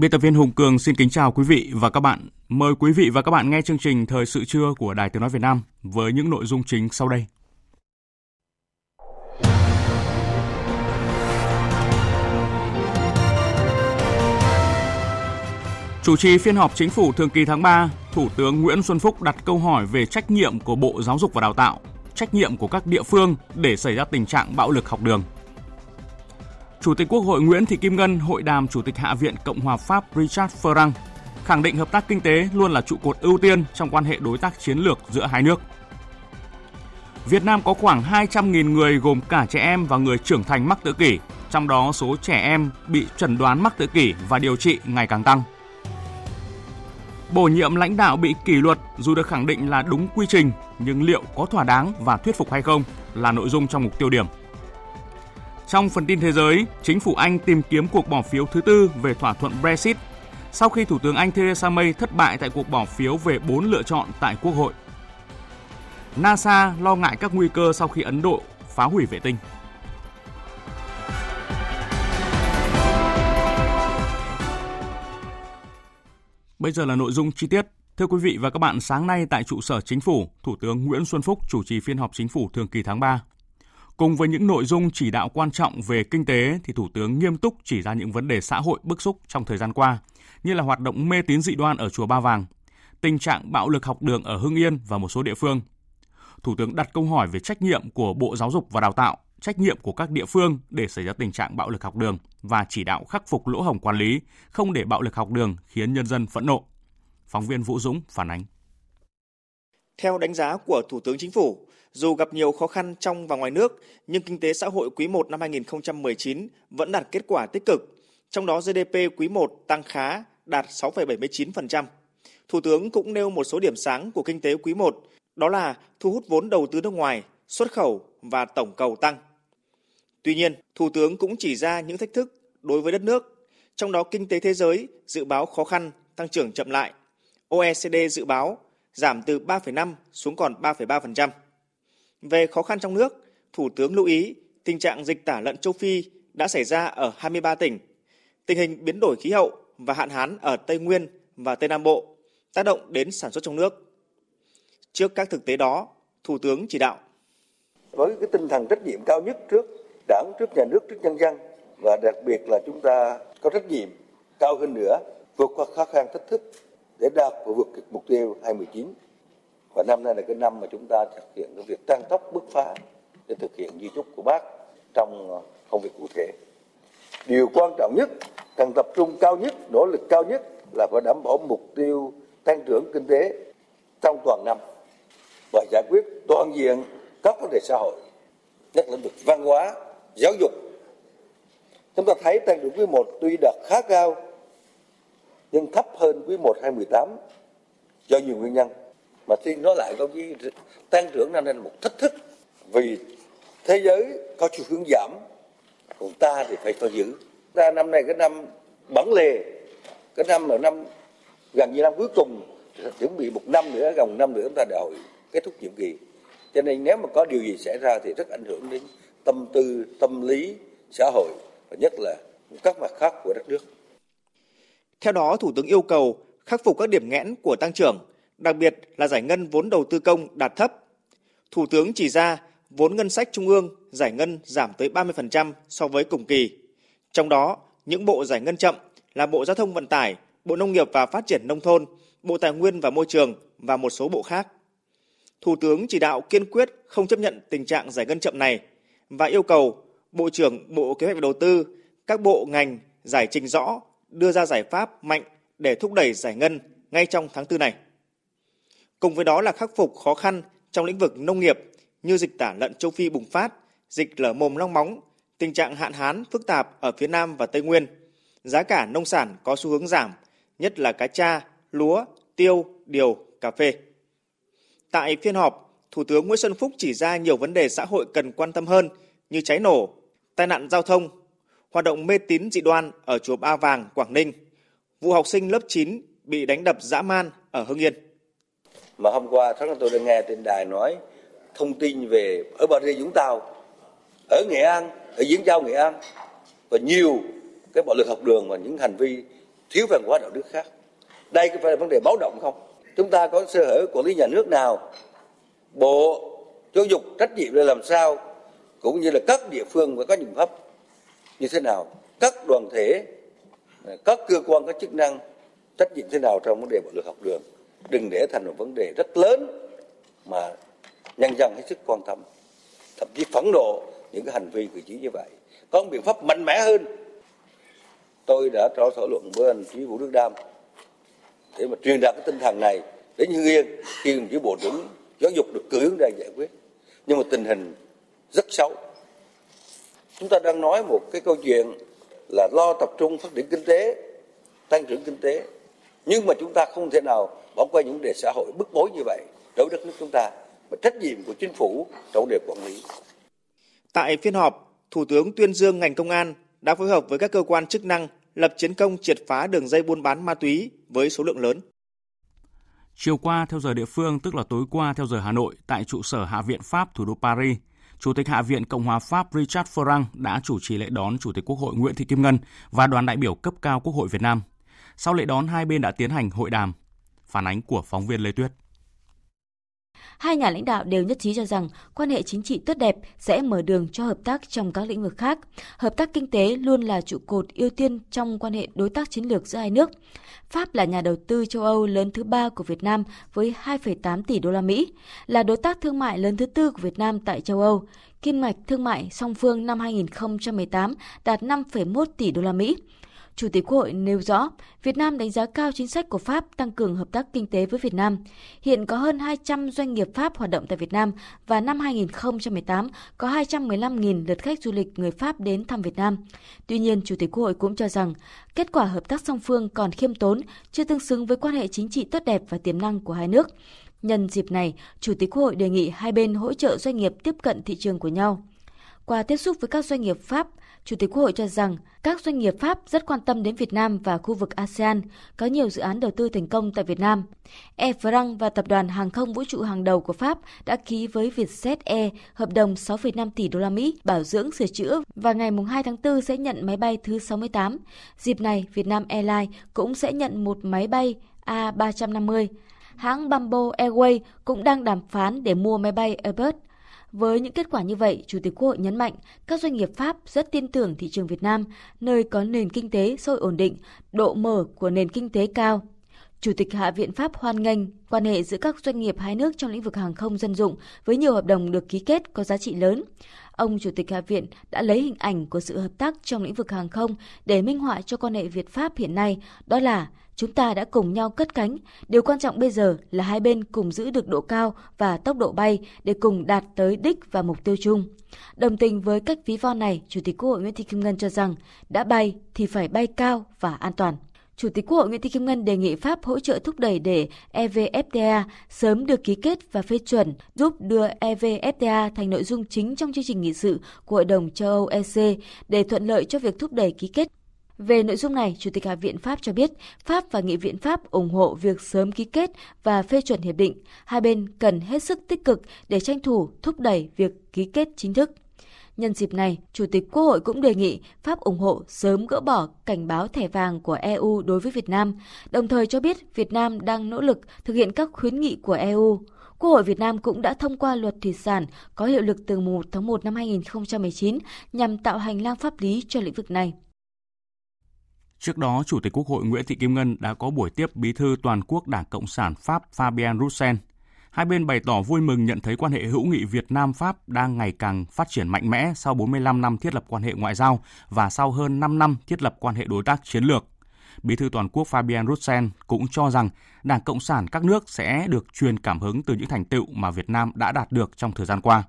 Biên tập viên Hùng Cường xin kính chào quý vị và các bạn. Mời quý vị và các bạn nghe chương trình Thời sự trưa của Đài Tiếng Nói Việt Nam với những nội dung chính sau đây. Chủ trì phiên họp chính phủ thường kỳ tháng 3, Thủ tướng Nguyễn Xuân Phúc đặt câu hỏi về trách nhiệm của Bộ Giáo dục và Đào tạo, trách nhiệm của các địa phương để xảy ra tình trạng bạo lực học đường. Chủ tịch Quốc hội Nguyễn Thị Kim Ngân hội đàm Chủ tịch Hạ viện Cộng hòa Pháp Richard Ferrand, khẳng định hợp tác kinh tế luôn là trụ cột ưu tiên trong quan hệ đối tác chiến lược giữa hai nước. Việt Nam có khoảng 200.000 người gồm cả trẻ em và người trưởng thành mắc tự kỷ, trong đó số trẻ em bị chẩn đoán mắc tự kỷ và điều trị ngày càng tăng. Bổ nhiệm lãnh đạo bị kỷ luật dù được khẳng định là đúng quy trình, nhưng liệu có thỏa đáng và thuyết phục hay không là nội dung trong mục tiêu điểm. Trong phần tin thế giới, chính phủ Anh tìm kiếm cuộc bỏ phiếu thứ tư về thỏa thuận Brexit sau khi Thủ tướng Anh Theresa May thất bại tại cuộc bỏ phiếu về 4 lựa chọn tại Quốc hội. NASA lo ngại các nguy cơ sau khi Ấn Độ phá hủy vệ tinh. Bây giờ là nội dung chi tiết. Thưa quý vị và các bạn, sáng nay tại trụ sở chính phủ, Thủ tướng Nguyễn Xuân Phúc chủ trì phiên họp chính phủ thường kỳ tháng 3. Cùng với những nội dung chỉ đạo quan trọng về kinh tế thì Thủ tướng nghiêm túc chỉ ra những vấn đề xã hội bức xúc trong thời gian qua, như là hoạt động mê tín dị đoan ở chùa Ba Vàng, tình trạng bạo lực học đường ở Hưng Yên và một số địa phương. Thủ tướng đặt câu hỏi về trách nhiệm của Bộ Giáo dục và Đào tạo, trách nhiệm của các địa phương để xảy ra tình trạng bạo lực học đường và chỉ đạo khắc phục lỗ hổng quản lý, không để bạo lực học đường khiến nhân dân phẫn nộ. Phóng viên Vũ Dũng phản ánh. Theo đánh giá của Thủ tướng Chính phủ, dù gặp nhiều khó khăn trong và ngoài nước, nhưng kinh tế xã hội quý 1 năm 2019 vẫn đạt kết quả tích cực. Trong đó GDP quý 1 tăng khá, đạt 6,79%. Thủ tướng cũng nêu một số điểm sáng của kinh tế quý 1, đó là thu hút vốn đầu tư nước ngoài, xuất khẩu và tổng cầu tăng. Tuy nhiên, Thủ tướng cũng chỉ ra những thách thức đối với đất nước, trong đó kinh tế thế giới dự báo khó khăn, tăng trưởng chậm lại. OECD dự báo giảm từ 3,5 xuống còn 3,3%. Về khó khăn trong nước, Thủ tướng lưu ý tình trạng dịch tả lợn châu Phi đã xảy ra ở 23 tỉnh. Tình hình biến đổi khí hậu và hạn hán ở Tây Nguyên và Tây Nam Bộ tác động đến sản xuất trong nước. Trước các thực tế đó, Thủ tướng chỉ đạo với cái tinh thần trách nhiệm cao nhất trước đảng, trước nhà nước, trước nhân dân và đặc biệt là chúng ta có trách nhiệm cao hơn nữa vượt qua khó khăn thách thức để đạt và vượt mục tiêu 2019 và năm nay là cái năm mà chúng ta thực hiện cái việc tăng tốc bứt phá để thực hiện di trúc của bác trong ờ, công việc cụ thể. Điều quan trọng nhất, cần tập trung cao nhất, nỗ lực cao nhất là phải đảm bảo mục tiêu tăng trưởng kinh tế trong toàn năm và giải quyết toàn diện các vấn đề xã hội nhất là lĩnh vực văn hóa, giáo dục. Chúng ta thấy tăng trưởng quý 1 tuy đạt khá cao, nhưng thấp hơn quý 1 2018 do nhiều nguyên nhân mà xin nói lại có chí tăng trưởng năm nay là một thách thức. Vì thế giới có xu hướng giảm, còn ta thì phải phải giữ. Ta năm nay cái năm bản lề, cái năm là năm gần như năm cuối cùng, chuẩn bị một năm nữa, gần một năm nữa chúng ta đại hội kết thúc nhiệm kỳ. Cho nên nếu mà có điều gì xảy ra thì rất ảnh hưởng đến tâm tư, tâm lý, xã hội, và nhất là các mặt khác của đất nước. Theo đó, thủ tướng yêu cầu khắc phục các điểm nghẽn của tăng trưởng đặc biệt là giải ngân vốn đầu tư công đạt thấp. Thủ tướng chỉ ra vốn ngân sách trung ương giải ngân giảm tới 30% so với cùng kỳ. Trong đó, những bộ giải ngân chậm là Bộ Giao thông Vận tải, Bộ Nông nghiệp và Phát triển Nông thôn, Bộ Tài nguyên và Môi trường và một số bộ khác. Thủ tướng chỉ đạo kiên quyết không chấp nhận tình trạng giải ngân chậm này và yêu cầu Bộ trưởng Bộ Kế hoạch và Đầu tư, các bộ ngành giải trình rõ, đưa ra giải pháp mạnh để thúc đẩy giải ngân ngay trong tháng tư này. Cùng với đó là khắc phục khó khăn trong lĩnh vực nông nghiệp như dịch tả lợn châu Phi bùng phát, dịch lở mồm long móng, tình trạng hạn hán phức tạp ở phía Nam và Tây Nguyên. Giá cả nông sản có xu hướng giảm, nhất là cá tra, lúa, tiêu, điều, cà phê. Tại phiên họp, Thủ tướng Nguyễn Xuân Phúc chỉ ra nhiều vấn đề xã hội cần quan tâm hơn như cháy nổ, tai nạn giao thông, hoạt động mê tín dị đoan ở chùa Ba Vàng, Quảng Ninh, vụ học sinh lớp 9 bị đánh đập dã man ở Hưng Yên. Mà hôm qua tháng tôi đã nghe trên đài nói thông tin về ở Bà Rịa Vũng Tàu, ở Nghệ An, ở Diễn Châu Nghệ An và nhiều cái bạo lực học đường và những hành vi thiếu văn hóa đạo đức khác. Đây có phải là vấn đề báo động không? Chúng ta có sơ hở quản lý nhà nước nào? Bộ giáo dục trách nhiệm để làm sao cũng như là các địa phương phải có những pháp như thế nào các đoàn thể các cơ quan các chức năng trách nhiệm thế nào trong vấn đề bạo lực học đường đừng để thành một vấn đề rất lớn mà nhân dân hết sức quan tâm. Thậm chí phẫn nộ những cái hành vi cử chỉ như vậy. Có một biện pháp mạnh mẽ hơn. Tôi đã trao thảo luận với anh chí vũ đức đam để mà truyền đạt cái tinh thần này đến hưng yên khi đồng chí bộ trưởng giáo dục được cử ra giải quyết. Nhưng mà tình hình rất xấu. Chúng ta đang nói một cái câu chuyện là lo tập trung phát triển kinh tế, tăng trưởng kinh tế. Nhưng mà chúng ta không thể nào bỏ qua những đề xã hội bức bối như vậy đối với đất nước chúng ta và trách nhiệm của chính phủ trong đề quản lý. Tại phiên họp, Thủ tướng tuyên dương ngành công an đã phối hợp với các cơ quan chức năng lập chiến công triệt phá đường dây buôn bán ma túy với số lượng lớn. Chiều qua theo giờ địa phương, tức là tối qua theo giờ Hà Nội, tại trụ sở Hạ viện Pháp thủ đô Paris, Chủ tịch Hạ viện Cộng hòa Pháp Richard Ferrand đã chủ trì lễ đón Chủ tịch Quốc hội Nguyễn Thị Kim Ngân và đoàn đại biểu cấp cao Quốc hội Việt Nam. Sau lễ đón, hai bên đã tiến hành hội đàm. Phản ánh của phóng viên Lê Tuyết. Hai nhà lãnh đạo đều nhất trí cho rằng quan hệ chính trị tốt đẹp sẽ mở đường cho hợp tác trong các lĩnh vực khác. Hợp tác kinh tế luôn là trụ cột ưu tiên trong quan hệ đối tác chiến lược giữa hai nước. Pháp là nhà đầu tư châu Âu lớn thứ ba của Việt Nam với 2,8 tỷ đô la Mỹ, là đối tác thương mại lớn thứ tư của Việt Nam tại châu Âu. Kim ngạch thương mại song phương năm 2018 đạt 5,1 tỷ đô la Mỹ. Chủ tịch Quốc hội nêu rõ, Việt Nam đánh giá cao chính sách của Pháp tăng cường hợp tác kinh tế với Việt Nam. Hiện có hơn 200 doanh nghiệp Pháp hoạt động tại Việt Nam và năm 2018 có 215.000 lượt khách du lịch người Pháp đến thăm Việt Nam. Tuy nhiên, Chủ tịch Quốc hội cũng cho rằng kết quả hợp tác song phương còn khiêm tốn, chưa tương xứng với quan hệ chính trị tốt đẹp và tiềm năng của hai nước. Nhân dịp này, Chủ tịch Quốc hội đề nghị hai bên hỗ trợ doanh nghiệp tiếp cận thị trường của nhau. Qua tiếp xúc với các doanh nghiệp Pháp, Chủ tịch Quốc hội cho rằng các doanh nghiệp Pháp rất quan tâm đến Việt Nam và khu vực ASEAN, có nhiều dự án đầu tư thành công tại Việt Nam. Air France và tập đoàn hàng không vũ trụ hàng đầu của Pháp đã ký với Vietjet Air hợp đồng 6,5 tỷ đô la Mỹ bảo dưỡng sửa chữa và ngày 2 tháng 4 sẽ nhận máy bay thứ 68. Dịp này, Vietnam Airlines cũng sẽ nhận một máy bay A350. Hãng Bamboo Airways cũng đang đàm phán để mua máy bay Airbus với những kết quả như vậy, Chủ tịch Quốc hội nhấn mạnh các doanh nghiệp Pháp rất tin tưởng thị trường Việt Nam, nơi có nền kinh tế sôi ổn định, độ mở của nền kinh tế cao. Chủ tịch Hạ viện Pháp hoan nghênh quan hệ giữa các doanh nghiệp hai nước trong lĩnh vực hàng không dân dụng với nhiều hợp đồng được ký kết có giá trị lớn. Ông Chủ tịch Hạ viện đã lấy hình ảnh của sự hợp tác trong lĩnh vực hàng không để minh họa cho quan hệ Việt-Pháp hiện nay, đó là Chúng ta đã cùng nhau cất cánh. Điều quan trọng bây giờ là hai bên cùng giữ được độ cao và tốc độ bay để cùng đạt tới đích và mục tiêu chung. Đồng tình với cách ví von này, Chủ tịch Quốc hội Nguyễn Thị Kim Ngân cho rằng đã bay thì phải bay cao và an toàn. Chủ tịch Quốc hội Nguyễn Thị Kim Ngân đề nghị Pháp hỗ trợ thúc đẩy để EVFTA sớm được ký kết và phê chuẩn, giúp đưa EVFTA thành nội dung chính trong chương trình nghị sự của Hội đồng châu Âu EC để thuận lợi cho việc thúc đẩy ký kết về nội dung này, Chủ tịch Hạ viện Pháp cho biết Pháp và Nghị viện Pháp ủng hộ việc sớm ký kết và phê chuẩn hiệp định. Hai bên cần hết sức tích cực để tranh thủ thúc đẩy việc ký kết chính thức. Nhân dịp này, Chủ tịch Quốc hội cũng đề nghị Pháp ủng hộ sớm gỡ bỏ cảnh báo thẻ vàng của EU đối với Việt Nam, đồng thời cho biết Việt Nam đang nỗ lực thực hiện các khuyến nghị của EU. Quốc hội Việt Nam cũng đã thông qua luật thủy sản có hiệu lực từ 1 tháng 1 năm 2019 nhằm tạo hành lang pháp lý cho lĩnh vực này. Trước đó, Chủ tịch Quốc hội Nguyễn Thị Kim Ngân đã có buổi tiếp Bí thư Toàn quốc Đảng Cộng sản Pháp Fabien Roussel. Hai bên bày tỏ vui mừng nhận thấy quan hệ hữu nghị Việt Nam Pháp đang ngày càng phát triển mạnh mẽ sau 45 năm thiết lập quan hệ ngoại giao và sau hơn 5 năm thiết lập quan hệ đối tác chiến lược. Bí thư toàn quốc Fabien Roussen cũng cho rằng Đảng Cộng sản các nước sẽ được truyền cảm hứng từ những thành tựu mà Việt Nam đã đạt được trong thời gian qua.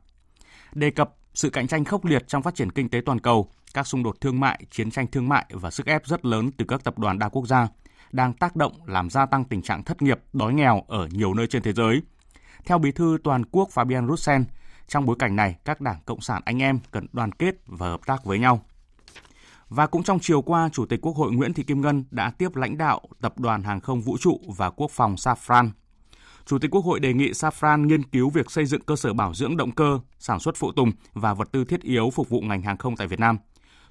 Đề cập sự cạnh tranh khốc liệt trong phát triển kinh tế toàn cầu, các xung đột thương mại, chiến tranh thương mại và sức ép rất lớn từ các tập đoàn đa quốc gia đang tác động làm gia tăng tình trạng thất nghiệp, đói nghèo ở nhiều nơi trên thế giới. Theo Bí thư toàn quốc Fabian Roussen, trong bối cảnh này, các đảng Cộng sản anh em cần đoàn kết và hợp tác với nhau. Và cũng trong chiều qua, Chủ tịch Quốc hội Nguyễn Thị Kim Ngân đã tiếp lãnh đạo Tập đoàn Hàng không Vũ trụ và Quốc phòng Safran. Chủ tịch Quốc hội đề nghị Safran nghiên cứu việc xây dựng cơ sở bảo dưỡng động cơ, sản xuất phụ tùng và vật tư thiết yếu phục vụ ngành hàng không tại Việt Nam,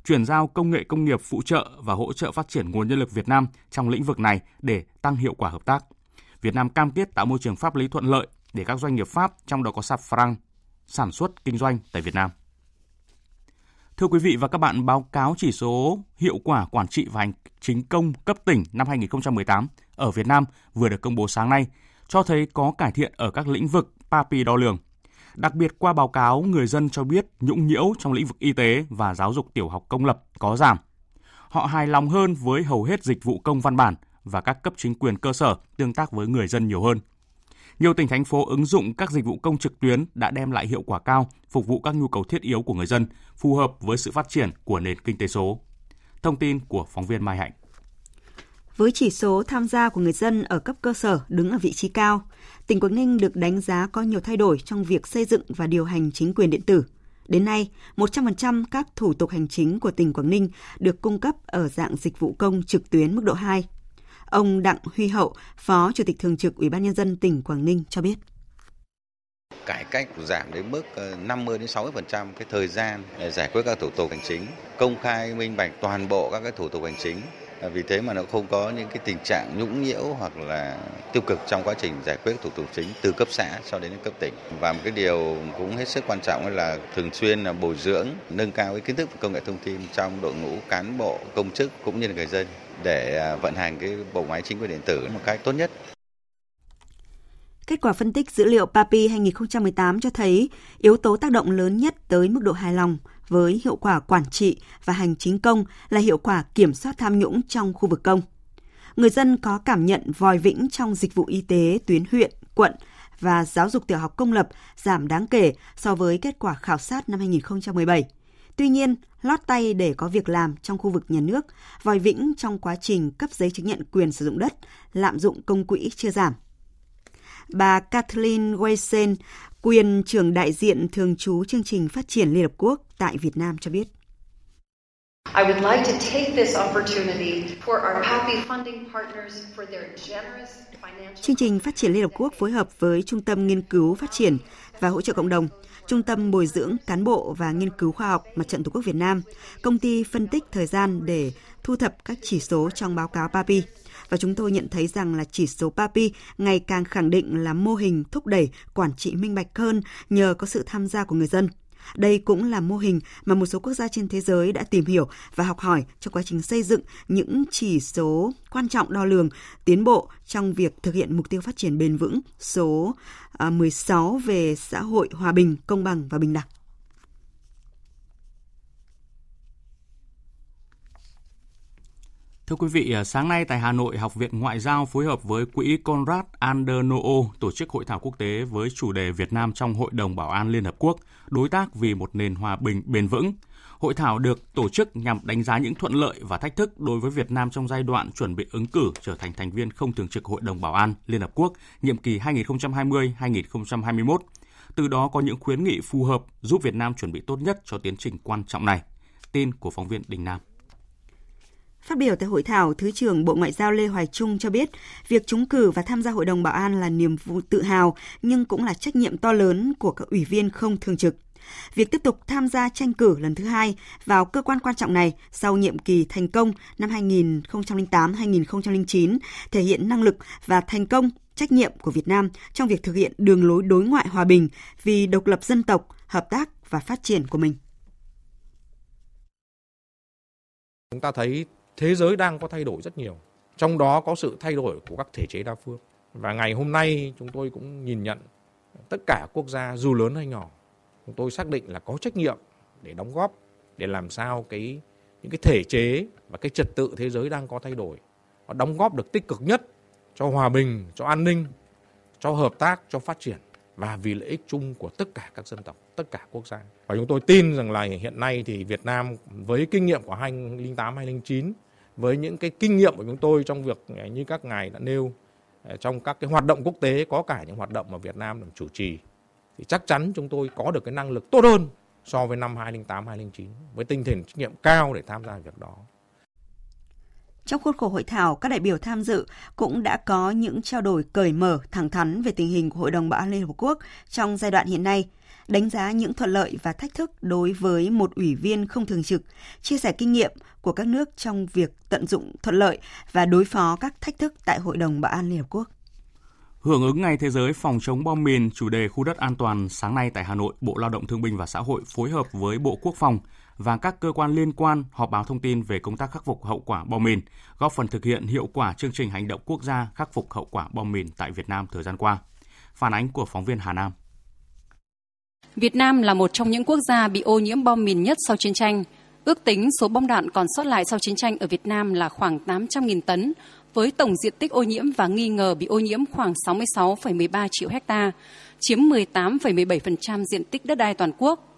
chuyển giao công nghệ công nghiệp phụ trợ và hỗ trợ phát triển nguồn nhân lực Việt Nam trong lĩnh vực này để tăng hiệu quả hợp tác. Việt Nam cam kết tạo môi trường pháp lý thuận lợi để các doanh nghiệp Pháp, trong đó có Safran, sản xuất kinh doanh tại Việt Nam. Thưa quý vị và các bạn, báo cáo chỉ số hiệu quả quản trị và hành chính công cấp tỉnh năm 2018 ở Việt Nam vừa được công bố sáng nay cho thấy có cải thiện ở các lĩnh vực PAPI đo lường. Đặc biệt qua báo cáo, người dân cho biết nhũng nhiễu trong lĩnh vực y tế và giáo dục tiểu học công lập có giảm. Họ hài lòng hơn với hầu hết dịch vụ công văn bản và các cấp chính quyền cơ sở tương tác với người dân nhiều hơn. Nhiều tỉnh thành phố ứng dụng các dịch vụ công trực tuyến đã đem lại hiệu quả cao, phục vụ các nhu cầu thiết yếu của người dân, phù hợp với sự phát triển của nền kinh tế số. Thông tin của phóng viên Mai Hạnh. Với chỉ số tham gia của người dân ở cấp cơ sở đứng ở vị trí cao, tỉnh Quảng Ninh được đánh giá có nhiều thay đổi trong việc xây dựng và điều hành chính quyền điện tử. Đến nay, 100% các thủ tục hành chính của tỉnh Quảng Ninh được cung cấp ở dạng dịch vụ công trực tuyến mức độ 2. Ông Đặng Huy Hậu, Phó Chủ tịch Thường trực Ủy ban nhân dân tỉnh Quảng Ninh cho biết cải cách giảm đến mức ờ, 50 đến 60% cái thời gian để giải quyết các thủ tục hành chính, công khai minh bạch toàn bộ các cái thủ tục hành chính À, vì thế mà nó không có những cái tình trạng nhũng nhiễu hoặc là tiêu cực trong quá trình giải quyết thủ tục chính từ cấp xã cho đến cấp tỉnh và một cái điều cũng hết sức quan trọng là thường xuyên là bồi dưỡng, nâng cao cái kiến thức về công nghệ thông tin trong đội ngũ cán bộ, công chức cũng như là người dân để à, vận hành cái bộ máy chính quyền điện tử một cách tốt nhất. Kết quả phân tích dữ liệu PAPI 2018 cho thấy yếu tố tác động lớn nhất tới mức độ hài lòng với hiệu quả quản trị và hành chính công là hiệu quả kiểm soát tham nhũng trong khu vực công. Người dân có cảm nhận vòi vĩnh trong dịch vụ y tế tuyến huyện, quận và giáo dục tiểu học công lập giảm đáng kể so với kết quả khảo sát năm 2017. Tuy nhiên, lót tay để có việc làm trong khu vực nhà nước, vòi vĩnh trong quá trình cấp giấy chứng nhận quyền sử dụng đất, lạm dụng công quỹ chưa giảm. Bà Kathleen Weisen, quyền trưởng đại diện thường trú chương trình phát triển Liên Hợp Quốc tại Việt Nam cho biết. I would like to take this opportunity for our happy funding partners for their generous Chương trình Phát triển Liên Hợp Quốc phối hợp với Trung tâm Nghiên cứu Phát triển và Hỗ trợ Cộng đồng, Trung tâm Bồi dưỡng Cán bộ và Nghiên cứu Khoa học Mặt trận Tổ quốc Việt Nam, công ty phân tích thời gian để thu thập các chỉ số trong báo cáo PAPI và chúng tôi nhận thấy rằng là chỉ số PAPI ngày càng khẳng định là mô hình thúc đẩy quản trị minh bạch hơn nhờ có sự tham gia của người dân. Đây cũng là mô hình mà một số quốc gia trên thế giới đã tìm hiểu và học hỏi trong quá trình xây dựng những chỉ số quan trọng đo lường tiến bộ trong việc thực hiện mục tiêu phát triển bền vững số à, 16 về xã hội hòa bình, công bằng và bình đẳng. Thưa quý vị, à, sáng nay tại Hà Nội, Học viện Ngoại giao phối hợp với Quỹ Konrad Adenauer tổ chức hội thảo quốc tế với chủ đề Việt Nam trong Hội đồng Bảo an Liên Hợp Quốc, đối tác vì một nền hòa bình bền vững. Hội thảo được tổ chức nhằm đánh giá những thuận lợi và thách thức đối với Việt Nam trong giai đoạn chuẩn bị ứng cử trở thành thành viên không thường trực Hội đồng Bảo an Liên Hợp Quốc nhiệm kỳ 2020-2021. Từ đó có những khuyến nghị phù hợp giúp Việt Nam chuẩn bị tốt nhất cho tiến trình quan trọng này. Tin của phóng viên Đình Nam. Phát biểu tại hội thảo, Thứ trưởng Bộ Ngoại giao Lê Hoài Trung cho biết, việc trúng cử và tham gia Hội đồng Bảo an là niềm vụ tự hào, nhưng cũng là trách nhiệm to lớn của các ủy viên không thường trực. Việc tiếp tục tham gia tranh cử lần thứ hai vào cơ quan quan trọng này sau nhiệm kỳ thành công năm 2008-2009 thể hiện năng lực và thành công trách nhiệm của Việt Nam trong việc thực hiện đường lối đối ngoại hòa bình vì độc lập dân tộc, hợp tác và phát triển của mình. Chúng ta thấy thế giới đang có thay đổi rất nhiều. Trong đó có sự thay đổi của các thể chế đa phương. Và ngày hôm nay chúng tôi cũng nhìn nhận tất cả quốc gia dù lớn hay nhỏ chúng tôi xác định là có trách nhiệm để đóng góp để làm sao cái những cái thể chế và cái trật tự thế giới đang có thay đổi. Nó đóng góp được tích cực nhất cho hòa bình, cho an ninh, cho hợp tác, cho phát triển và vì lợi ích chung của tất cả các dân tộc, tất cả quốc gia. Và chúng tôi tin rằng là hiện nay thì Việt Nam với kinh nghiệm của 2008, 2009, với những cái kinh nghiệm của chúng tôi trong việc à, như các ngài đã nêu à, trong các cái hoạt động quốc tế có cả những hoạt động mà Việt Nam làm chủ trì thì chắc chắn chúng tôi có được cái năng lực tốt hơn so với năm 2008 2009 với tinh thần trách nhiệm cao để tham gia việc đó. Trong khuôn khổ hội thảo, các đại biểu tham dự cũng đã có những trao đổi cởi mở, thẳng thắn về tình hình của Hội đồng Bảo an Liên Hợp Quốc trong giai đoạn hiện nay, đánh giá những thuận lợi và thách thức đối với một ủy viên không thường trực, chia sẻ kinh nghiệm của các nước trong việc tận dụng thuận lợi và đối phó các thách thức tại Hội đồng Bảo an Liên Hợp Quốc. Hưởng ứng Ngày Thế giới phòng chống bom mìn chủ đề khu đất an toàn sáng nay tại Hà Nội, Bộ Lao động Thương binh và Xã hội phối hợp với Bộ Quốc phòng và các cơ quan liên quan họp báo thông tin về công tác khắc phục hậu quả bom mìn, góp phần thực hiện hiệu quả chương trình hành động quốc gia khắc phục hậu quả bom mìn tại Việt Nam thời gian qua. Phản ánh của phóng viên Hà Nam. Việt Nam là một trong những quốc gia bị ô nhiễm bom mìn nhất sau chiến tranh. Ước tính số bom đạn còn sót lại sau chiến tranh ở Việt Nam là khoảng 800.000 tấn, với tổng diện tích ô nhiễm và nghi ngờ bị ô nhiễm khoảng 66,13 triệu hecta, chiếm 18,17% diện tích đất đai toàn quốc.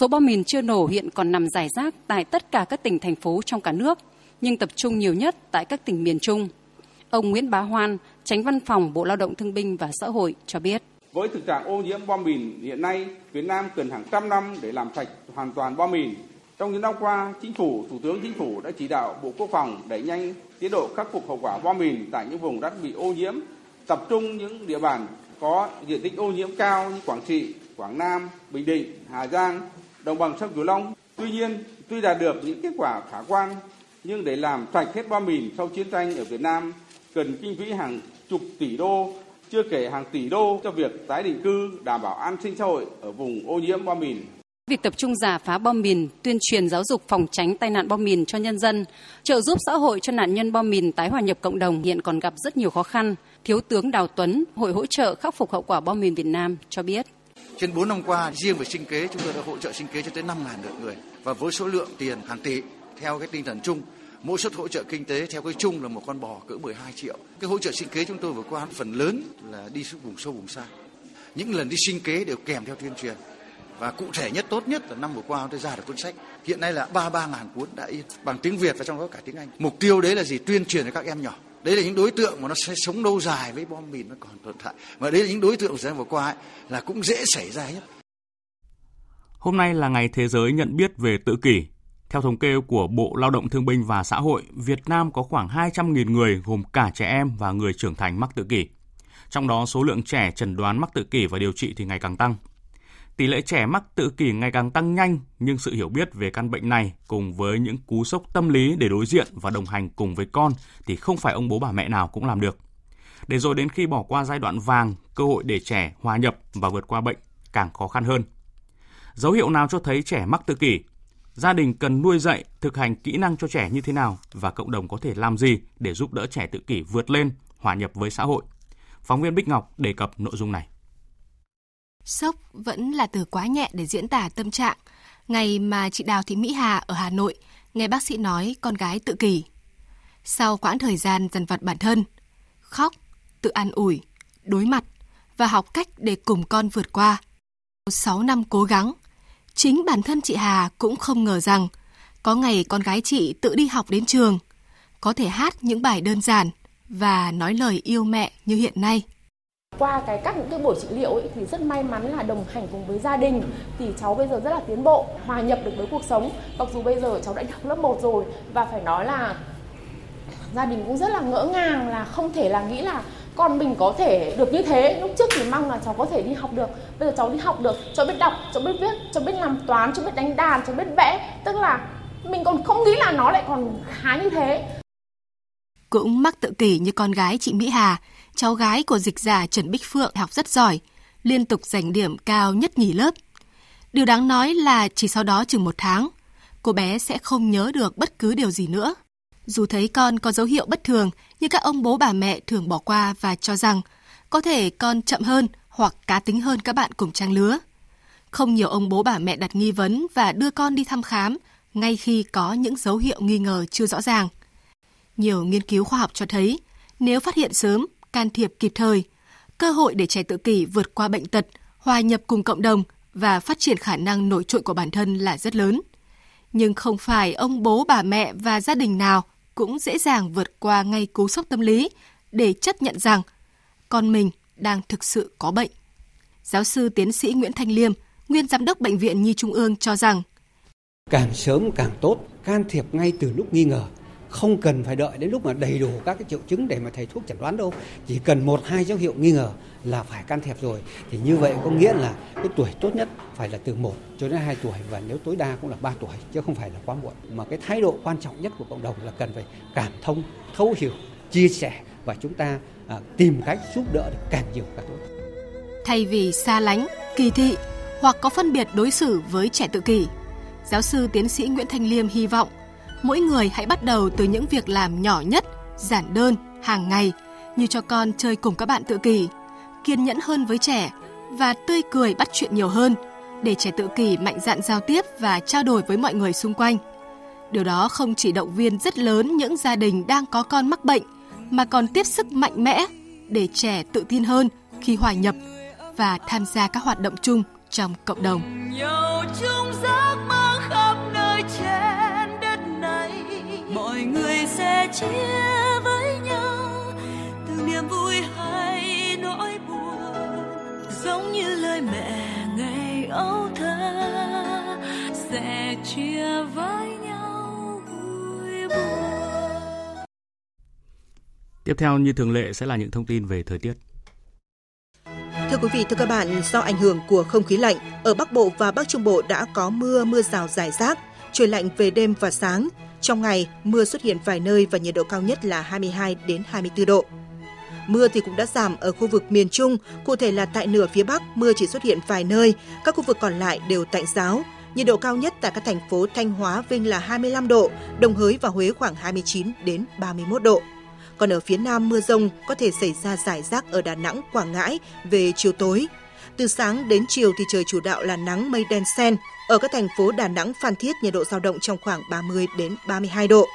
Số bom mìn chưa nổ hiện còn nằm rải rác tại tất cả các tỉnh thành phố trong cả nước, nhưng tập trung nhiều nhất tại các tỉnh miền Trung. Ông Nguyễn Bá Hoan, tránh văn phòng Bộ Lao động Thương binh và Xã hội cho biết. Với thực trạng ô nhiễm bom mìn hiện nay, Việt Nam cần hàng trăm năm để làm sạch hoàn toàn bom mìn. Trong những năm qua, Chính phủ, Thủ tướng Chính phủ đã chỉ đạo Bộ Quốc phòng đẩy nhanh tiến độ khắc phục hậu quả bom mìn tại những vùng đất bị ô nhiễm, tập trung những địa bàn có diện tích ô nhiễm cao như Quảng Trị, Quảng Nam, Bình Định, Hà Giang, đồng bằng sông Cửu Long. Tuy nhiên, tuy đạt được những kết quả khả quan, nhưng để làm sạch hết bom mìn sau chiến tranh ở Việt Nam cần kinh phí hàng chục tỷ đô, chưa kể hàng tỷ đô cho việc tái định cư, đảm bảo an sinh xã hội ở vùng ô nhiễm bom mìn. Việc tập trung giả phá bom mìn, tuyên truyền giáo dục phòng tránh tai nạn bom mìn cho nhân dân, trợ giúp xã hội cho nạn nhân bom mìn tái hòa nhập cộng đồng hiện còn gặp rất nhiều khó khăn. Thiếu tướng Đào Tuấn, Hội hỗ trợ khắc phục hậu quả bom mìn Việt Nam cho biết. Trên 4 năm qua, riêng về sinh kế, chúng tôi đã hỗ trợ sinh kế cho tới 5.000 lượt người. Và với số lượng tiền hàng tỷ, theo cái tinh thần chung, mỗi suất hỗ trợ kinh tế theo cái chung là một con bò cỡ 12 triệu. Cái hỗ trợ sinh kế chúng tôi vừa qua phần lớn là đi xuống vùng sâu vùng xa. Những lần đi sinh kế đều kèm theo tuyên truyền. Và cụ thể nhất tốt nhất là năm vừa qua tôi ra được cuốn sách. Hiện nay là 33 ngàn cuốn đã in bằng tiếng Việt và trong đó cả tiếng Anh. Mục tiêu đấy là gì? Tuyên truyền cho các em nhỏ. Đấy là những đối tượng mà nó sẽ sống lâu dài với bom mìn nó còn tồn tại. Và đấy là những đối tượng thời gian vừa qua ấy, là cũng dễ xảy ra nhất. Hôm nay là ngày thế giới nhận biết về tự kỷ. Theo thống kê của Bộ Lao động Thương binh và Xã hội, Việt Nam có khoảng 200.000 người gồm cả trẻ em và người trưởng thành mắc tự kỷ. Trong đó số lượng trẻ chẩn đoán mắc tự kỷ và điều trị thì ngày càng tăng. Tỷ lệ trẻ mắc tự kỷ ngày càng tăng nhanh, nhưng sự hiểu biết về căn bệnh này cùng với những cú sốc tâm lý để đối diện và đồng hành cùng với con thì không phải ông bố bà mẹ nào cũng làm được. Để rồi đến khi bỏ qua giai đoạn vàng, cơ hội để trẻ hòa nhập và vượt qua bệnh càng khó khăn hơn. Dấu hiệu nào cho thấy trẻ mắc tự kỷ? Gia đình cần nuôi dạy, thực hành kỹ năng cho trẻ như thế nào và cộng đồng có thể làm gì để giúp đỡ trẻ tự kỷ vượt lên, hòa nhập với xã hội? Phóng viên Bích Ngọc đề cập nội dung này. Sốc vẫn là từ quá nhẹ để diễn tả tâm trạng. Ngày mà chị Đào Thị Mỹ Hà ở Hà Nội nghe bác sĩ nói con gái tự kỷ. Sau quãng thời gian dần vặt bản thân, khóc, tự an ủi, đối mặt và học cách để cùng con vượt qua. 6 năm cố gắng, chính bản thân chị Hà cũng không ngờ rằng có ngày con gái chị tự đi học đến trường, có thể hát những bài đơn giản và nói lời yêu mẹ như hiện nay. Qua cái các những cái buổi trị liệu ấy, thì rất may mắn là đồng hành cùng với gia đình thì cháu bây giờ rất là tiến bộ, hòa nhập được với cuộc sống. Mặc dù bây giờ cháu đã học lớp 1 rồi và phải nói là gia đình cũng rất là ngỡ ngàng là không thể là nghĩ là con mình có thể được như thế. Lúc trước thì mong là cháu có thể đi học được. Bây giờ cháu đi học được, cháu biết đọc, cháu biết viết, cháu biết làm toán, cháu biết đánh đàn, cháu biết vẽ. Tức là mình còn không nghĩ là nó lại còn khá như thế. Cũng mắc tự kỷ như con gái chị Mỹ Hà, cháu gái của dịch giả Trần Bích Phượng học rất giỏi, liên tục giành điểm cao nhất nhì lớp. Điều đáng nói là chỉ sau đó chừng một tháng, cô bé sẽ không nhớ được bất cứ điều gì nữa dù thấy con có dấu hiệu bất thường, nhưng các ông bố bà mẹ thường bỏ qua và cho rằng có thể con chậm hơn hoặc cá tính hơn các bạn cùng trang lứa. Không nhiều ông bố bà mẹ đặt nghi vấn và đưa con đi thăm khám ngay khi có những dấu hiệu nghi ngờ chưa rõ ràng. Nhiều nghiên cứu khoa học cho thấy, nếu phát hiện sớm, can thiệp kịp thời, cơ hội để trẻ tự kỷ vượt qua bệnh tật, hòa nhập cùng cộng đồng và phát triển khả năng nổi trội của bản thân là rất lớn. Nhưng không phải ông bố bà mẹ và gia đình nào cũng dễ dàng vượt qua ngay cú sốc tâm lý để chấp nhận rằng con mình đang thực sự có bệnh. Giáo sư tiến sĩ Nguyễn Thanh Liêm, nguyên giám đốc Bệnh viện Nhi Trung ương cho rằng Càng sớm càng tốt, can thiệp ngay từ lúc nghi ngờ không cần phải đợi đến lúc mà đầy đủ các cái triệu chứng để mà thầy thuốc chẩn đoán đâu. Chỉ cần một hai dấu hiệu nghi ngờ là phải can thiệp rồi. Thì như vậy có nghĩa là cái tuổi tốt nhất phải là từ 1 cho đến 2 tuổi và nếu tối đa cũng là 3 tuổi chứ không phải là quá muộn. Mà cái thái độ quan trọng nhất của cộng đồng là cần phải cảm thông thấu hiểu chia sẻ và chúng ta à, tìm cách giúp đỡ được càng nhiều càng tốt. Thay vì xa lánh kỳ thị hoặc có phân biệt đối xử với trẻ tự kỷ giáo sư tiến sĩ Nguyễn Thanh Liêm hy vọng mỗi người hãy bắt đầu từ những việc làm nhỏ nhất, giản đơn, hàng ngày, như cho con chơi cùng các bạn tự kỷ, kiên nhẫn hơn với trẻ và tươi cười bắt chuyện nhiều hơn, để trẻ tự kỷ mạnh dạn giao tiếp và trao đổi với mọi người xung quanh. Điều đó không chỉ động viên rất lớn những gia đình đang có con mắc bệnh, mà còn tiếp sức mạnh mẽ để trẻ tự tin hơn khi hòa nhập và tham gia các hoạt động chung trong cộng đồng. Nhiều chung giấc mơ chia với nhau. Từ niềm vui hay nỗi buồn giống như lời mẹ ngày âu thơ. Sẽ chia với nhau vui buồn. Tiếp theo như thường lệ sẽ là những thông tin về thời tiết. Thưa quý vị, thưa các bạn, do ảnh hưởng của không khí lạnh, ở Bắc Bộ và Bắc Trung Bộ đã có mưa, mưa rào rải rác, trời lạnh về đêm và sáng, trong ngày, mưa xuất hiện vài nơi và nhiệt độ cao nhất là 22 đến 24 độ. Mưa thì cũng đã giảm ở khu vực miền Trung, cụ thể là tại nửa phía Bắc mưa chỉ xuất hiện vài nơi, các khu vực còn lại đều tạnh giáo. Nhiệt độ cao nhất tại các thành phố Thanh Hóa, Vinh là 25 độ, Đồng Hới và Huế khoảng 29 đến 31 độ. Còn ở phía Nam mưa rông có thể xảy ra rải rác ở Đà Nẵng, Quảng Ngãi về chiều tối. Từ sáng đến chiều thì trời chủ đạo là nắng mây đen sen ở các thành phố Đà Nẵng, Phan Thiết nhiệt độ dao động trong khoảng 30 đến 32 độ.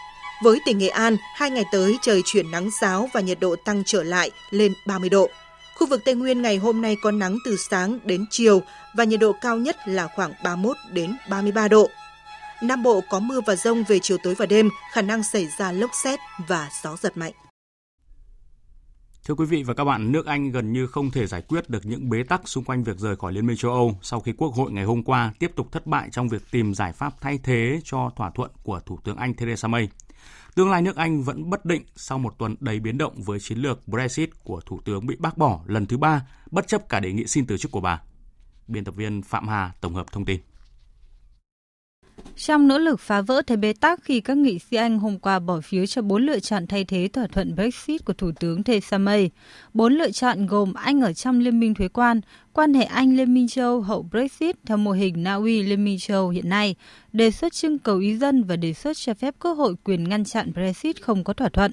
Với tỉnh Nghệ An, hai ngày tới trời chuyển nắng giáo và nhiệt độ tăng trở lại lên 30 độ. Khu vực Tây Nguyên ngày hôm nay có nắng từ sáng đến chiều và nhiệt độ cao nhất là khoảng 31 đến 33 độ. Nam Bộ có mưa và rông về chiều tối và đêm, khả năng xảy ra lốc xét và gió giật mạnh. Thưa quý vị và các bạn, nước Anh gần như không thể giải quyết được những bế tắc xung quanh việc rời khỏi Liên minh châu Âu sau khi Quốc hội ngày hôm qua tiếp tục thất bại trong việc tìm giải pháp thay thế cho thỏa thuận của Thủ tướng Anh Theresa May. Tương lai nước Anh vẫn bất định sau một tuần đầy biến động với chiến lược Brexit của Thủ tướng bị bác bỏ lần thứ ba, bất chấp cả đề nghị xin từ chức của bà. Biên tập viên Phạm Hà tổng hợp thông tin. Trong nỗ lực phá vỡ thế bế tắc khi các nghị sĩ Anh hôm qua bỏ phiếu cho bốn lựa chọn thay thế thỏa thuận Brexit của Thủ tướng Theresa May, bốn lựa chọn gồm Anh ở trong Liên minh thuế quan, quan hệ Anh Liên minh châu hậu Brexit theo mô hình Na Uy Liên minh châu hiện nay, đề xuất trưng cầu ý dân và đề xuất cho phép Quốc hội quyền ngăn chặn Brexit không có thỏa thuận.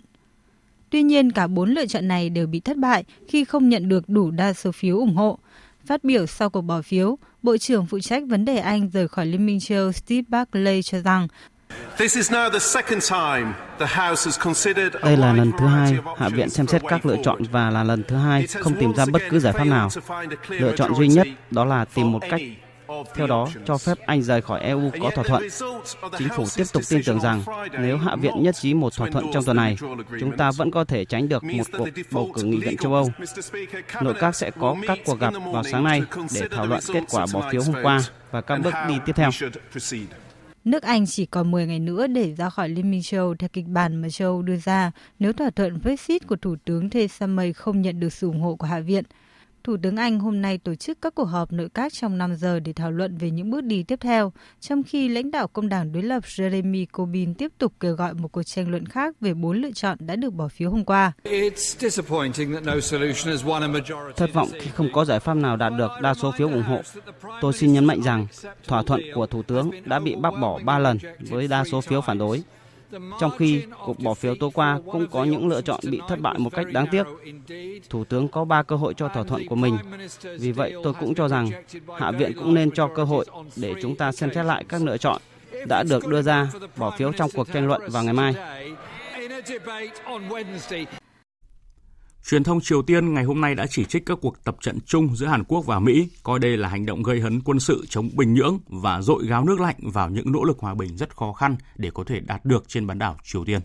Tuy nhiên, cả bốn lựa chọn này đều bị thất bại khi không nhận được đủ đa số phiếu ủng hộ. Phát biểu sau cuộc bỏ phiếu, Bộ trưởng phụ trách vấn đề Anh rời khỏi Liên minh châu Steve Barclay cho rằng đây là lần thứ hai Hạ viện xem xét các lựa chọn và là lần thứ hai không tìm ra bất cứ giải pháp nào. Lựa chọn duy nhất đó là tìm một cách theo đó cho phép Anh rời khỏi EU có thỏa thuận. Chính phủ tiếp tục tin tưởng rằng nếu Hạ viện nhất trí một thỏa thuận trong tuần này, chúng ta vẫn có thể tránh được một cuộc bầu cử nghị viện châu Âu. Nội các sẽ có các cuộc gặp vào sáng nay để thảo luận kết quả bỏ phiếu hôm qua và các bước đi tiếp theo. Nước Anh chỉ còn 10 ngày nữa để ra khỏi Liên minh châu theo kịch bản mà châu đưa ra nếu thỏa thuận Brexit của Thủ tướng Theresa May không nhận được sự ủng hộ của Hạ viện. Thủ tướng Anh hôm nay tổ chức các cuộc họp nội các trong 5 giờ để thảo luận về những bước đi tiếp theo, trong khi lãnh đạo công đảng đối lập Jeremy Corbyn tiếp tục kêu gọi một cuộc tranh luận khác về bốn lựa chọn đã được bỏ phiếu hôm qua. Thất vọng khi không có giải pháp nào đạt được đa số phiếu ủng hộ. Tôi xin nhấn mạnh rằng thỏa thuận của Thủ tướng đã bị bác bỏ 3 lần với đa số phiếu phản đối. Trong khi cuộc bỏ phiếu tối qua cũng có những lựa chọn bị thất bại một cách đáng tiếc. Thủ tướng có 3 cơ hội cho thỏa thuận của mình. Vì vậy, tôi cũng cho rằng Hạ viện cũng nên cho cơ hội để chúng ta xem xét lại các lựa chọn đã được đưa ra bỏ phiếu trong cuộc tranh luận vào ngày mai. Truyền thông Triều Tiên ngày hôm nay đã chỉ trích các cuộc tập trận chung giữa Hàn Quốc và Mỹ, coi đây là hành động gây hấn quân sự chống Bình Nhưỡng và dội gáo nước lạnh vào những nỗ lực hòa bình rất khó khăn để có thể đạt được trên bán đảo Triều Tiên.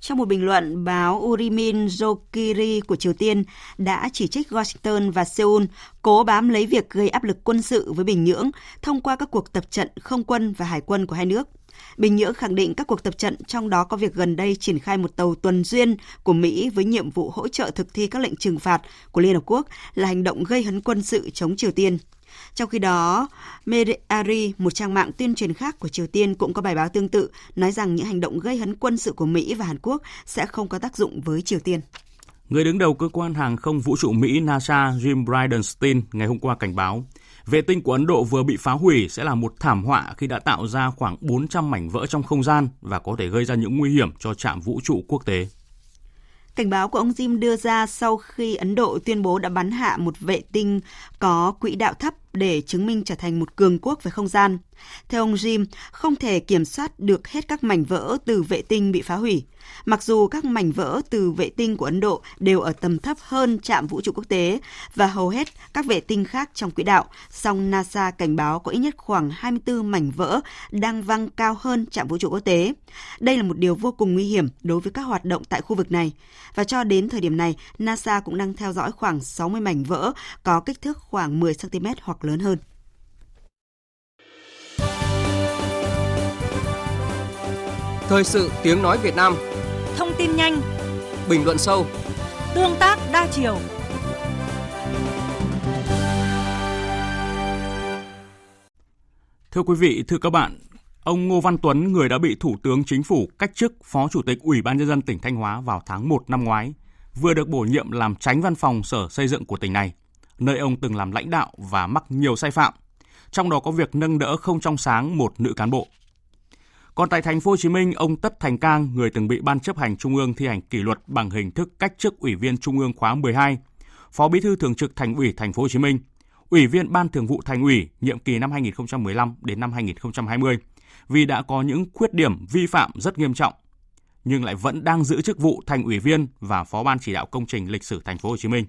Trong một bình luận, báo Urimin Jokiri của Triều Tiên đã chỉ trích Washington và Seoul cố bám lấy việc gây áp lực quân sự với Bình Nhưỡng thông qua các cuộc tập trận không quân và hải quân của hai nước. Bình Nhưỡng khẳng định các cuộc tập trận trong đó có việc gần đây triển khai một tàu tuần duyên của Mỹ với nhiệm vụ hỗ trợ thực thi các lệnh trừng phạt của Liên Hợp Quốc là hành động gây hấn quân sự chống Triều Tiên. Trong khi đó, Mediari, một trang mạng tuyên truyền khác của Triều Tiên cũng có bài báo tương tự, nói rằng những hành động gây hấn quân sự của Mỹ và Hàn Quốc sẽ không có tác dụng với Triều Tiên. Người đứng đầu cơ quan hàng không vũ trụ Mỹ NASA Jim Bridenstine ngày hôm qua cảnh báo, vệ tinh của Ấn Độ vừa bị phá hủy sẽ là một thảm họa khi đã tạo ra khoảng 400 mảnh vỡ trong không gian và có thể gây ra những nguy hiểm cho trạm vũ trụ quốc tế. Cảnh báo của ông Jim đưa ra sau khi Ấn Độ tuyên bố đã bắn hạ một vệ tinh có quỹ đạo thấp để chứng minh trở thành một cường quốc về không gian. Theo ông Jim, không thể kiểm soát được hết các mảnh vỡ từ vệ tinh bị phá hủy. Mặc dù các mảnh vỡ từ vệ tinh của Ấn Độ đều ở tầm thấp hơn trạm vũ trụ quốc tế và hầu hết các vệ tinh khác trong quỹ đạo, song NASA cảnh báo có ít nhất khoảng 24 mảnh vỡ đang văng cao hơn trạm vũ trụ quốc tế. Đây là một điều vô cùng nguy hiểm đối với các hoạt động tại khu vực này. Và cho đến thời điểm này, NASA cũng đang theo dõi khoảng 60 mảnh vỡ có kích thước khoảng 10 cm hoặc lớn hơn. Thời sự tiếng nói Việt Nam. Thông tin nhanh. Bình luận sâu. Tương tác đa chiều. Thưa quý vị, thưa các bạn, ông Ngô Văn Tuấn, người đã bị Thủ tướng Chính phủ cách chức Phó Chủ tịch Ủy ban Nhân dân tỉnh Thanh Hóa vào tháng 1 năm ngoái, vừa được bổ nhiệm làm tránh văn phòng Sở Xây dựng của tỉnh này, nơi ông từng làm lãnh đạo và mắc nhiều sai phạm, trong đó có việc nâng đỡ không trong sáng một nữ cán bộ. Còn tại thành phố Hồ Chí Minh, ông Tất Thành Cang, người từng bị Ban chấp hành Trung ương thi hành kỷ luật bằng hình thức cách chức Ủy viên Trung ương khóa 12, Phó Bí thư Thường trực Thành ủy Thành phố Hồ Chí Minh, Ủy viên Ban Thường vụ Thành ủy nhiệm kỳ năm 2015 đến năm 2020 vì đã có những khuyết điểm vi phạm rất nghiêm trọng nhưng lại vẫn đang giữ chức vụ thành ủy viên và phó ban chỉ đạo công trình lịch sử thành phố Hồ Chí Minh.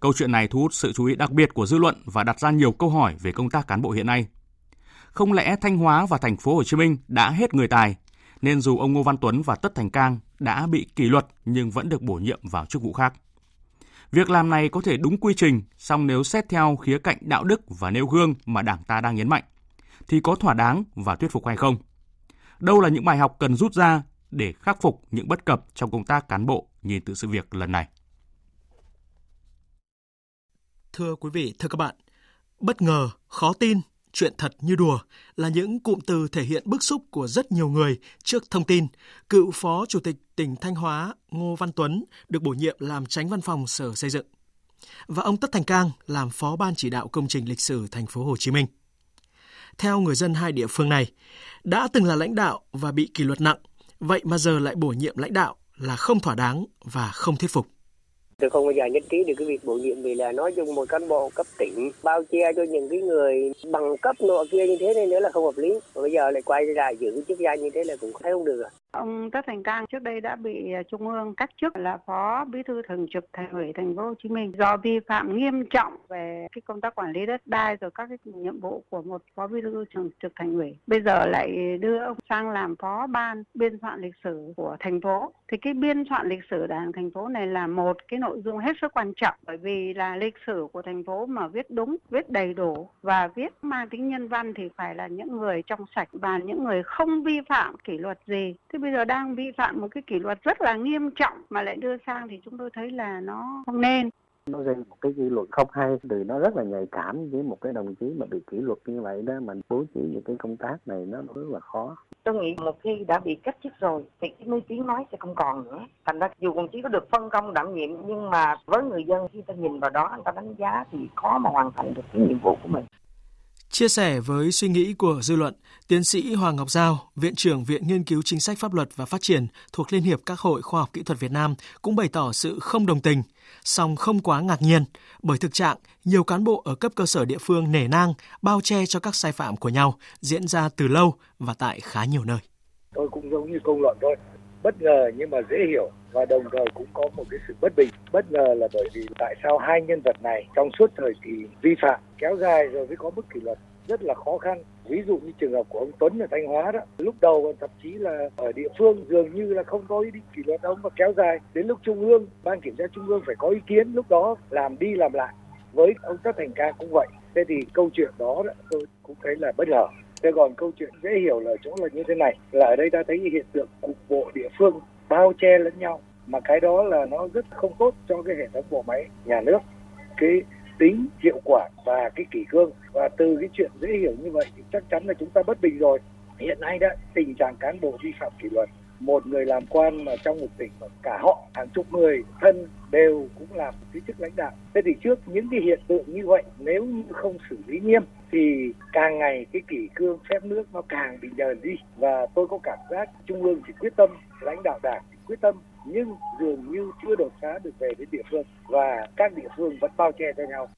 Câu chuyện này thu hút sự chú ý đặc biệt của dư luận và đặt ra nhiều câu hỏi về công tác cán bộ hiện nay. Không lẽ Thanh Hóa và thành phố Hồ Chí Minh đã hết người tài, nên dù ông Ngô Văn Tuấn và Tất Thành Cang đã bị kỷ luật nhưng vẫn được bổ nhiệm vào chức vụ khác. Việc làm này có thể đúng quy trình, song nếu xét theo khía cạnh đạo đức và nêu gương mà Đảng ta đang nhấn mạnh, thì có thỏa đáng và thuyết phục hay không? Đâu là những bài học cần rút ra để khắc phục những bất cập trong công tác cán bộ nhìn từ sự việc lần này? Thưa quý vị, thưa các bạn, bất ngờ, khó tin, chuyện thật như đùa là những cụm từ thể hiện bức xúc của rất nhiều người trước thông tin cựu Phó Chủ tịch tỉnh Thanh Hóa Ngô Văn Tuấn được bổ nhiệm làm tránh văn phòng Sở Xây dựng và ông Tất Thành Cang làm Phó Ban chỉ đạo công trình lịch sử thành phố Hồ Chí Minh. Theo người dân hai địa phương này, đã từng là lãnh đạo và bị kỷ luật nặng, vậy mà giờ lại bổ nhiệm lãnh đạo là không thỏa đáng và không thuyết phục. Tôi không bao giờ nhất trí được cái việc bổ nhiệm vì là nói chung một cán bộ cấp tỉnh bao che cho những cái người bằng cấp nọ kia như thế nên nữa là không hợp lý. Và bây giờ lại quay ra giữ chức danh như thế là cũng thấy không được. À. Ông Tất Thành Cang trước đây đã bị à, Trung ương cách chức là phó bí thư thường trực thành ủy thành phố Hồ Chí Minh do vi phạm nghiêm trọng về cái công tác quản lý đất đai rồi các cái nhiệm vụ của một phó bí thư thường trực thành ủy. Bây giờ lại đưa ông sang làm phó ban biên soạn lịch sử của thành phố. Thì cái biên soạn lịch sử đảng thành phố này là một cái nội dung hết sức quan trọng bởi vì là lịch sử của thành phố mà viết đúng, viết đầy đủ và viết mang tính nhân văn thì phải là những người trong sạch và những người không vi phạm kỷ luật gì. Thế bây giờ đang vi phạm một cái kỷ luật rất là nghiêm trọng mà lại đưa sang thì chúng tôi thấy là nó không nên. Nó gây một cái dư luận không hay từ nó rất là nhạy cảm với một cái đồng chí mà bị kỷ luật như vậy đó mình bố trí những cái công tác này nó rất là khó. Tôi nghĩ một khi đã bị cách chức rồi thì cái nuôi tiếng nói sẽ không còn nữa. Thành ra dù đồng chí có được phân công đảm nhiệm nhưng mà với người dân khi ta nhìn vào đó người ta đánh giá thì khó mà hoàn thành được cái nhiệm vụ của mình Chia sẻ với suy nghĩ của dư luận, tiến sĩ Hoàng Ngọc Giao, Viện trưởng Viện Nghiên cứu Chính sách Pháp luật và Phát triển thuộc Liên hiệp các hội khoa học kỹ thuật Việt Nam cũng bày tỏ sự không đồng tình, song không quá ngạc nhiên bởi thực trạng nhiều cán bộ ở cấp cơ sở địa phương nể nang, bao che cho các sai phạm của nhau diễn ra từ lâu và tại khá nhiều nơi. Tôi cũng giống như công luận thôi, bất ngờ nhưng mà dễ hiểu và đồng thời cũng có một cái sự bất bình. Bất ngờ là bởi vì tại sao hai nhân vật này trong suốt thời kỳ vi phạm kéo dài rồi mới có mức kỷ luật rất là khó khăn. Ví dụ như trường hợp của ông Tuấn ở Thanh Hóa đó, lúc đầu thậm chí là ở địa phương dường như là không có ý định kỷ luật ông và kéo dài đến lúc trung ương, ban kiểm tra trung ương phải có ý kiến, lúc đó làm đi làm lại. Với ông Tất Thành Ca cũng vậy. Thế thì câu chuyện đó, đó tôi cũng thấy là bất ngờ. Thế còn câu chuyện dễ hiểu là chỗ là như thế này, là ở đây ta thấy hiện tượng cục bộ địa phương bao che lẫn nhau mà cái đó là nó rất không tốt cho cái hệ thống bộ máy nhà nước. Cái tính hiệu quả và cái kỷ cương. Và từ cái chuyện dễ hiểu như vậy thì chắc chắn là chúng ta bất bình rồi. Hiện nay đó tình trạng cán bộ vi phạm kỷ luật một người làm quan mà trong một tỉnh mà cả họ hàng chục người thân đều cũng làm một cái chức lãnh đạo. Thế thì trước những cái hiện tượng như vậy nếu như không xử lý nghiêm thì càng ngày cái kỷ cương phép nước nó càng bị nhờn đi và tôi có cảm giác trung ương thì quyết tâm, lãnh đạo đảng thì quyết tâm, nhưng dường như chưa đột phá được về đến địa phương và các địa phương vẫn bao che cho nhau.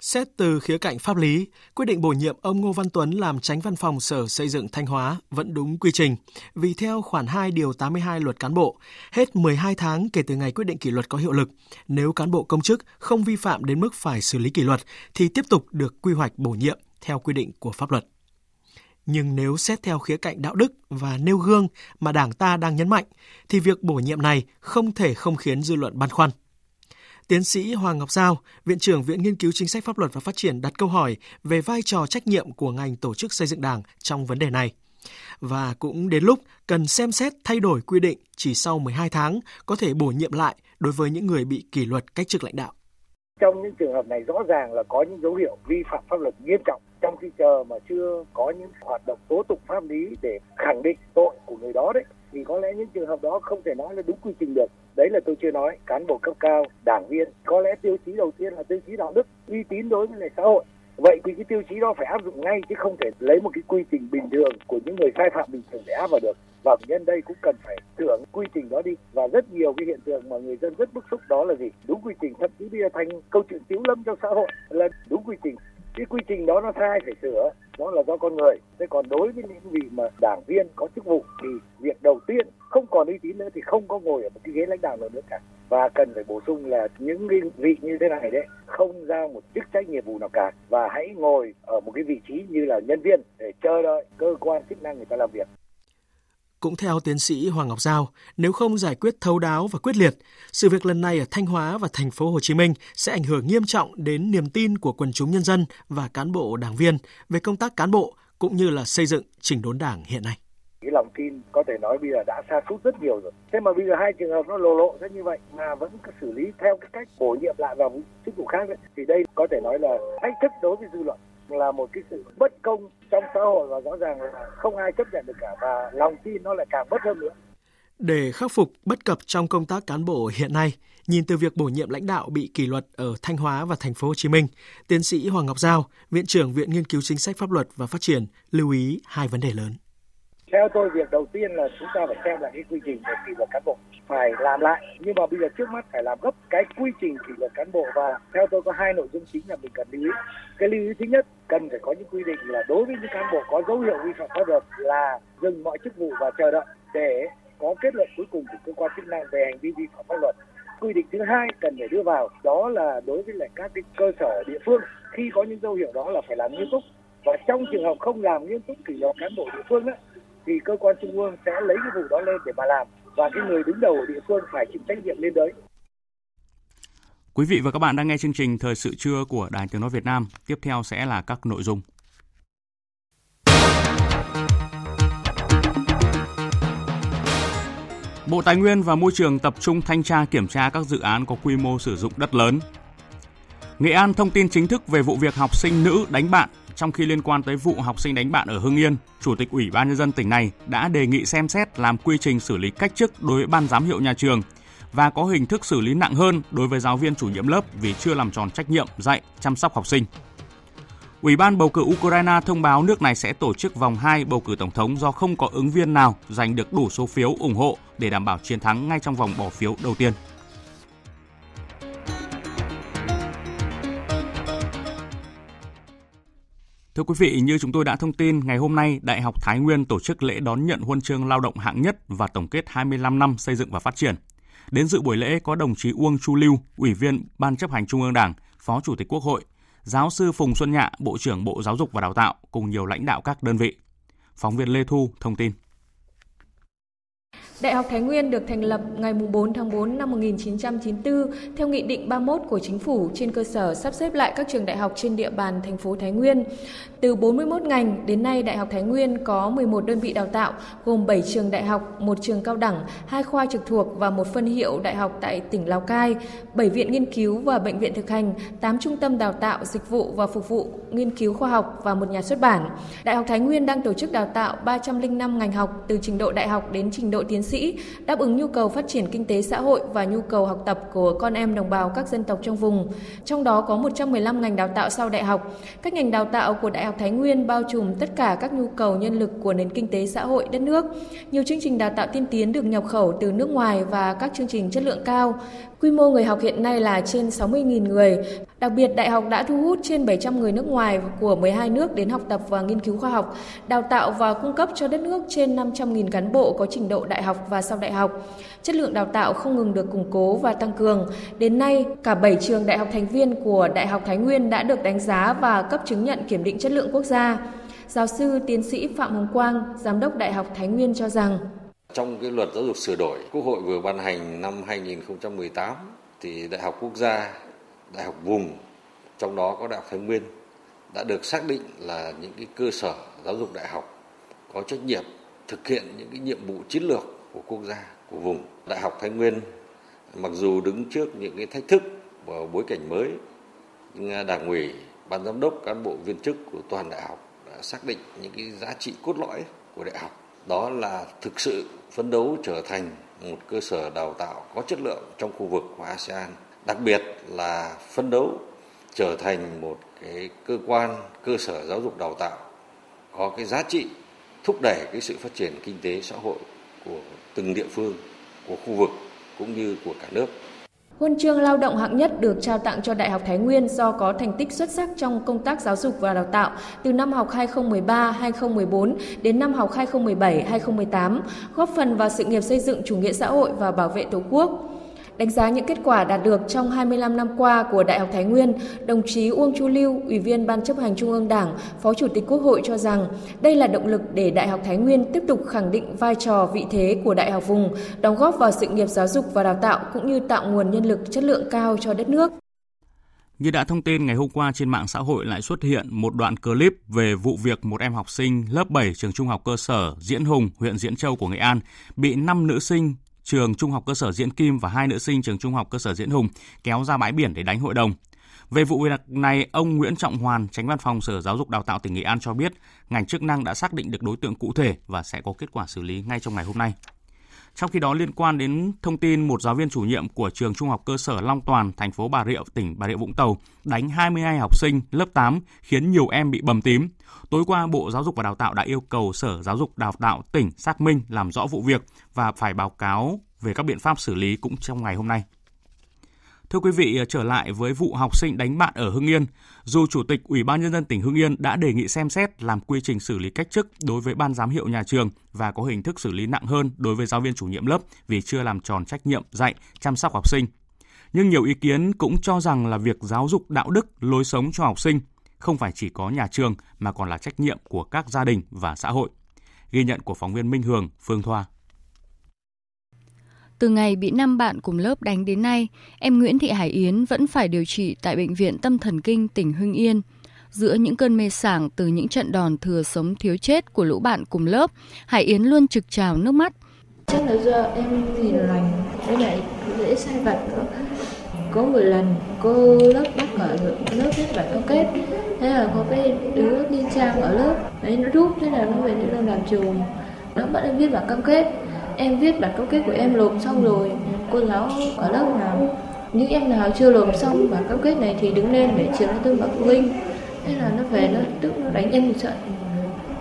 Xét từ khía cạnh pháp lý, quyết định bổ nhiệm ông Ngô Văn Tuấn làm tránh văn phòng Sở Xây dựng Thanh Hóa vẫn đúng quy trình, vì theo khoản 2 điều 82 luật cán bộ, hết 12 tháng kể từ ngày quyết định kỷ luật có hiệu lực, nếu cán bộ công chức không vi phạm đến mức phải xử lý kỷ luật thì tiếp tục được quy hoạch bổ nhiệm theo quy định của pháp luật nhưng nếu xét theo khía cạnh đạo đức và nêu gương mà Đảng ta đang nhấn mạnh, thì việc bổ nhiệm này không thể không khiến dư luận băn khoăn. Tiến sĩ Hoàng Ngọc Giao, Viện trưởng Viện Nghiên cứu Chính sách Pháp luật và Phát triển đặt câu hỏi về vai trò trách nhiệm của ngành tổ chức xây dựng Đảng trong vấn đề này. Và cũng đến lúc cần xem xét thay đổi quy định chỉ sau 12 tháng có thể bổ nhiệm lại đối với những người bị kỷ luật cách chức lãnh đạo. Trong những trường hợp này rõ ràng là có những dấu hiệu vi phạm pháp luật nghiêm trọng trong khi chờ mà chưa có những hoạt động tố tụng pháp lý để khẳng định tội của người đó đấy thì có lẽ những trường hợp đó không thể nói là đúng quy trình được. Đấy là tôi chưa nói, cán bộ cấp cao, đảng viên. Có lẽ tiêu chí đầu tiên là tiêu chí đạo đức, uy tín đối với lại xã hội. Vậy thì cái tiêu chí đó phải áp dụng ngay chứ không thể lấy một cái quy trình bình thường của những người sai phạm bình thường để áp vào được. Và nhân đây cũng cần phải tưởng quy trình đó đi. Và rất nhiều cái hiện tượng mà người dân rất bức xúc đó là gì? Đúng quy trình, thậm chí bây giờ thành câu chuyện tiếu lâm trong xã hội là đúng quy trình cái quy trình đó nó sai phải sửa, đó là do con người. Thế còn đối với những vị mà đảng viên có chức vụ thì việc đầu tiên, không còn uy tín nữa thì không có ngồi ở một cái ghế lãnh đạo nào nữa cả. Và cần phải bổ sung là những cái vị như thế này đấy, không giao một chức trách nhiệm vụ nào cả. Và hãy ngồi ở một cái vị trí như là nhân viên để chờ đợi cơ quan chức năng người ta làm việc cũng theo tiến sĩ Hoàng Ngọc Giao, nếu không giải quyết thấu đáo và quyết liệt, sự việc lần này ở Thanh Hóa và thành phố Hồ Chí Minh sẽ ảnh hưởng nghiêm trọng đến niềm tin của quần chúng nhân dân và cán bộ đảng viên về công tác cán bộ cũng như là xây dựng chỉnh đốn đảng hiện nay. Cái lòng tin có thể nói bây giờ đã xa sút rất nhiều rồi. Thế mà bây giờ hai trường hợp nó lộ lộ ra như vậy mà vẫn xử lý theo cái cách bổ nhiệm lại vào chức vụ khác ấy, thì đây có thể nói là thách thức đối với dư luận là một cái sự bất công trong xã hội và rõ ràng là không ai chấp nhận được cả và lòng tin nó lại càng mất hơn nữa. Để khắc phục bất cập trong công tác cán bộ hiện nay, nhìn từ việc bổ nhiệm lãnh đạo bị kỷ luật ở Thanh Hóa và thành phố Hồ Chí Minh, tiến sĩ Hoàng Ngọc Giao, viện trưởng Viện Nghiên cứu Chính sách Pháp luật và Phát triển lưu ý hai vấn đề lớn. Theo tôi việc đầu tiên là chúng ta phải xem lại cái quy trình về kỷ luật cán bộ phải làm lại. Nhưng mà bây giờ trước mắt phải làm gấp cái quy trình kỷ luật cán bộ và theo tôi có hai nội dung chính là mình cần lưu ý. Cái lưu ý thứ nhất cần phải có những quy định là đối với những cán bộ có dấu hiệu vi phạm pháp luật là dừng mọi chức vụ và chờ đợi để có kết luận cuối cùng của cơ quan chức năng về hành vi vi phạm pháp luật. Quy định thứ hai cần phải đưa vào đó là đối với lại các cái cơ sở địa phương. Khi có những dấu hiệu đó là phải làm nghiêm túc. Và trong trường hợp không làm nghiêm túc kỷ luật cán bộ địa phương đó, thì cơ quan trung ương sẽ lấy cái vụ đó lên để mà làm và cái người đứng đầu ở địa phương phải chịu trách nhiệm lên đấy. Quý vị và các bạn đang nghe chương trình Thời sự trưa của Đài Tiếng Nói Việt Nam. Tiếp theo sẽ là các nội dung. Bộ Tài nguyên và Môi trường tập trung thanh tra kiểm tra các dự án có quy mô sử dụng đất lớn. Nghệ An thông tin chính thức về vụ việc học sinh nữ đánh bạn trong khi liên quan tới vụ học sinh đánh bạn ở Hưng Yên, Chủ tịch Ủy ban nhân dân tỉnh này đã đề nghị xem xét làm quy trình xử lý cách chức đối với ban giám hiệu nhà trường và có hình thức xử lý nặng hơn đối với giáo viên chủ nhiệm lớp vì chưa làm tròn trách nhiệm dạy, chăm sóc học sinh. Ủy ban bầu cử Ukraine thông báo nước này sẽ tổ chức vòng 2 bầu cử tổng thống do không có ứng viên nào giành được đủ số phiếu ủng hộ để đảm bảo chiến thắng ngay trong vòng bỏ phiếu đầu tiên. Thưa quý vị, như chúng tôi đã thông tin, ngày hôm nay Đại học Thái Nguyên tổ chức lễ đón nhận huân chương lao động hạng nhất và tổng kết 25 năm xây dựng và phát triển. Đến dự buổi lễ có đồng chí Uông Chu Lưu, Ủy viên Ban chấp hành Trung ương Đảng, Phó Chủ tịch Quốc hội, giáo sư Phùng Xuân Nhạ, Bộ trưởng Bộ Giáo dục và Đào tạo cùng nhiều lãnh đạo các đơn vị. Phóng viên Lê Thu thông tin. Đại học Thái Nguyên được thành lập ngày 4 tháng 4 năm 1994 theo Nghị định 31 của Chính phủ trên cơ sở sắp xếp lại các trường đại học trên địa bàn thành phố Thái Nguyên. Từ 41 ngành, đến nay Đại học Thái Nguyên có 11 đơn vị đào tạo, gồm 7 trường đại học, một trường cao đẳng, hai khoa trực thuộc và một phân hiệu đại học tại tỉnh Lào Cai, 7 viện nghiên cứu và bệnh viện thực hành, 8 trung tâm đào tạo, dịch vụ và phục vụ nghiên cứu khoa học và một nhà xuất bản. Đại học Thái Nguyên đang tổ chức đào tạo 305 ngành học từ trình độ đại học đến trình độ tiến sĩ, đáp ứng nhu cầu phát triển kinh tế xã hội và nhu cầu học tập của con em đồng bào các dân tộc trong vùng. Trong đó có 115 ngành đào tạo sau đại học. Các ngành đào tạo của Đại học Thái Nguyên bao trùm tất cả các nhu cầu nhân lực của nền kinh tế xã hội đất nước. Nhiều chương trình đào tạo tiên tiến được nhập khẩu từ nước ngoài và các chương trình chất lượng cao. Quy mô người học hiện nay là trên 60.000 người. Đặc biệt, đại học đã thu hút trên 700 người nước ngoài của 12 nước đến học tập và nghiên cứu khoa học, đào tạo và cung cấp cho đất nước trên 500.000 cán bộ có trình độ đại học và sau đại học. Chất lượng đào tạo không ngừng được củng cố và tăng cường. Đến nay, cả 7 trường đại học thành viên của Đại học Thái Nguyên đã được đánh giá và cấp chứng nhận kiểm định chất lượng quốc gia. Giáo sư tiến sĩ Phạm Hồng Quang, Giám đốc Đại học Thái Nguyên cho rằng trong cái luật giáo dục sửa đổi, Quốc hội vừa ban hành năm 2018 thì Đại học Quốc gia, Đại học vùng, trong đó có Đại học Thái Nguyên đã được xác định là những cái cơ sở giáo dục đại học có trách nhiệm thực hiện những cái nhiệm vụ chiến lược của quốc gia, của vùng. Đại học Thái Nguyên mặc dù đứng trước những cái thách thức và bối cảnh mới, nhưng Đảng ủy, Ban giám đốc, cán bộ viên chức của toàn đại học đã xác định những cái giá trị cốt lõi của đại học. Đó là thực sự phấn đấu trở thành một cơ sở đào tạo có chất lượng trong khu vực của ASEAN, đặc biệt là phấn đấu trở thành một cái cơ quan cơ sở giáo dục đào tạo có cái giá trị thúc đẩy cái sự phát triển kinh tế xã hội của từng địa phương, của khu vực cũng như của cả nước. Huân chương lao động hạng nhất được trao tặng cho Đại học Thái Nguyên do có thành tích xuất sắc trong công tác giáo dục và đào tạo từ năm học 2013-2014 đến năm học 2017-2018, góp phần vào sự nghiệp xây dựng chủ nghĩa xã hội và bảo vệ Tổ quốc. Đánh giá những kết quả đạt được trong 25 năm qua của Đại học Thái Nguyên, đồng chí Uông Chu Lưu, Ủy viên Ban chấp hành Trung ương Đảng, Phó Chủ tịch Quốc hội cho rằng đây là động lực để Đại học Thái Nguyên tiếp tục khẳng định vai trò vị thế của đại học vùng, đóng góp vào sự nghiệp giáo dục và đào tạo cũng như tạo nguồn nhân lực chất lượng cao cho đất nước. Như đã thông tin ngày hôm qua trên mạng xã hội lại xuất hiện một đoạn clip về vụ việc một em học sinh lớp 7 trường trung học cơ sở Diễn Hùng, huyện Diễn Châu của Nghệ An bị 5 nữ sinh trường Trung học cơ sở Diễn Kim và hai nữ sinh trường Trung học cơ sở Diễn Hùng kéo ra bãi biển để đánh hội đồng. Về vụ việc này, ông Nguyễn Trọng Hoàn, tránh văn phòng Sở Giáo dục Đào tạo tỉnh Nghệ An cho biết, ngành chức năng đã xác định được đối tượng cụ thể và sẽ có kết quả xử lý ngay trong ngày hôm nay. Trong khi đó liên quan đến thông tin một giáo viên chủ nhiệm của trường Trung học cơ sở Long Toàn, thành phố Bà Rịa, tỉnh Bà Rịa Vũng Tàu đánh 22 học sinh lớp 8 khiến nhiều em bị bầm tím. Tối qua, Bộ Giáo dục và Đào tạo đã yêu cầu Sở Giáo dục Đào tạo tỉnh xác minh làm rõ vụ việc và phải báo cáo về các biện pháp xử lý cũng trong ngày hôm nay. Thưa quý vị, trở lại với vụ học sinh đánh bạn ở Hưng Yên, dù Chủ tịch Ủy ban Nhân dân tỉnh Hưng Yên đã đề nghị xem xét làm quy trình xử lý cách chức đối với ban giám hiệu nhà trường và có hình thức xử lý nặng hơn đối với giáo viên chủ nhiệm lớp vì chưa làm tròn trách nhiệm dạy, chăm sóc học sinh. Nhưng nhiều ý kiến cũng cho rằng là việc giáo dục đạo đức, lối sống cho học sinh không phải chỉ có nhà trường mà còn là trách nhiệm của các gia đình và xã hội. Ghi nhận của phóng viên Minh Hường, Phương Thoa. Từ ngày bị năm bạn cùng lớp đánh đến nay, em Nguyễn Thị Hải Yến vẫn phải điều trị tại Bệnh viện Tâm Thần Kinh tỉnh Hưng Yên. Giữa những cơn mê sảng từ những trận đòn thừa sống thiếu chết của lũ bạn cùng lớp, Hải Yến luôn trực trào nước mắt. Chắc là do em nhìn lành, với lại dễ sai vặt nữa. Có một lần cô lớp bắt ở lớp viết bản cam kết, thế là có cái đứa đi trang ở lớp, đấy nó rút, thế là nó về nó làm trường, nó bắt em viết bản cam kết em viết bản cam kết của em nộp xong rồi cô giáo ở lớp nào? Những em nào chưa nộp xong bản cam kết này thì đứng lên để trường lên tôi bảo phụ huynh. Thế là nó về nó tức nó đánh em một trận.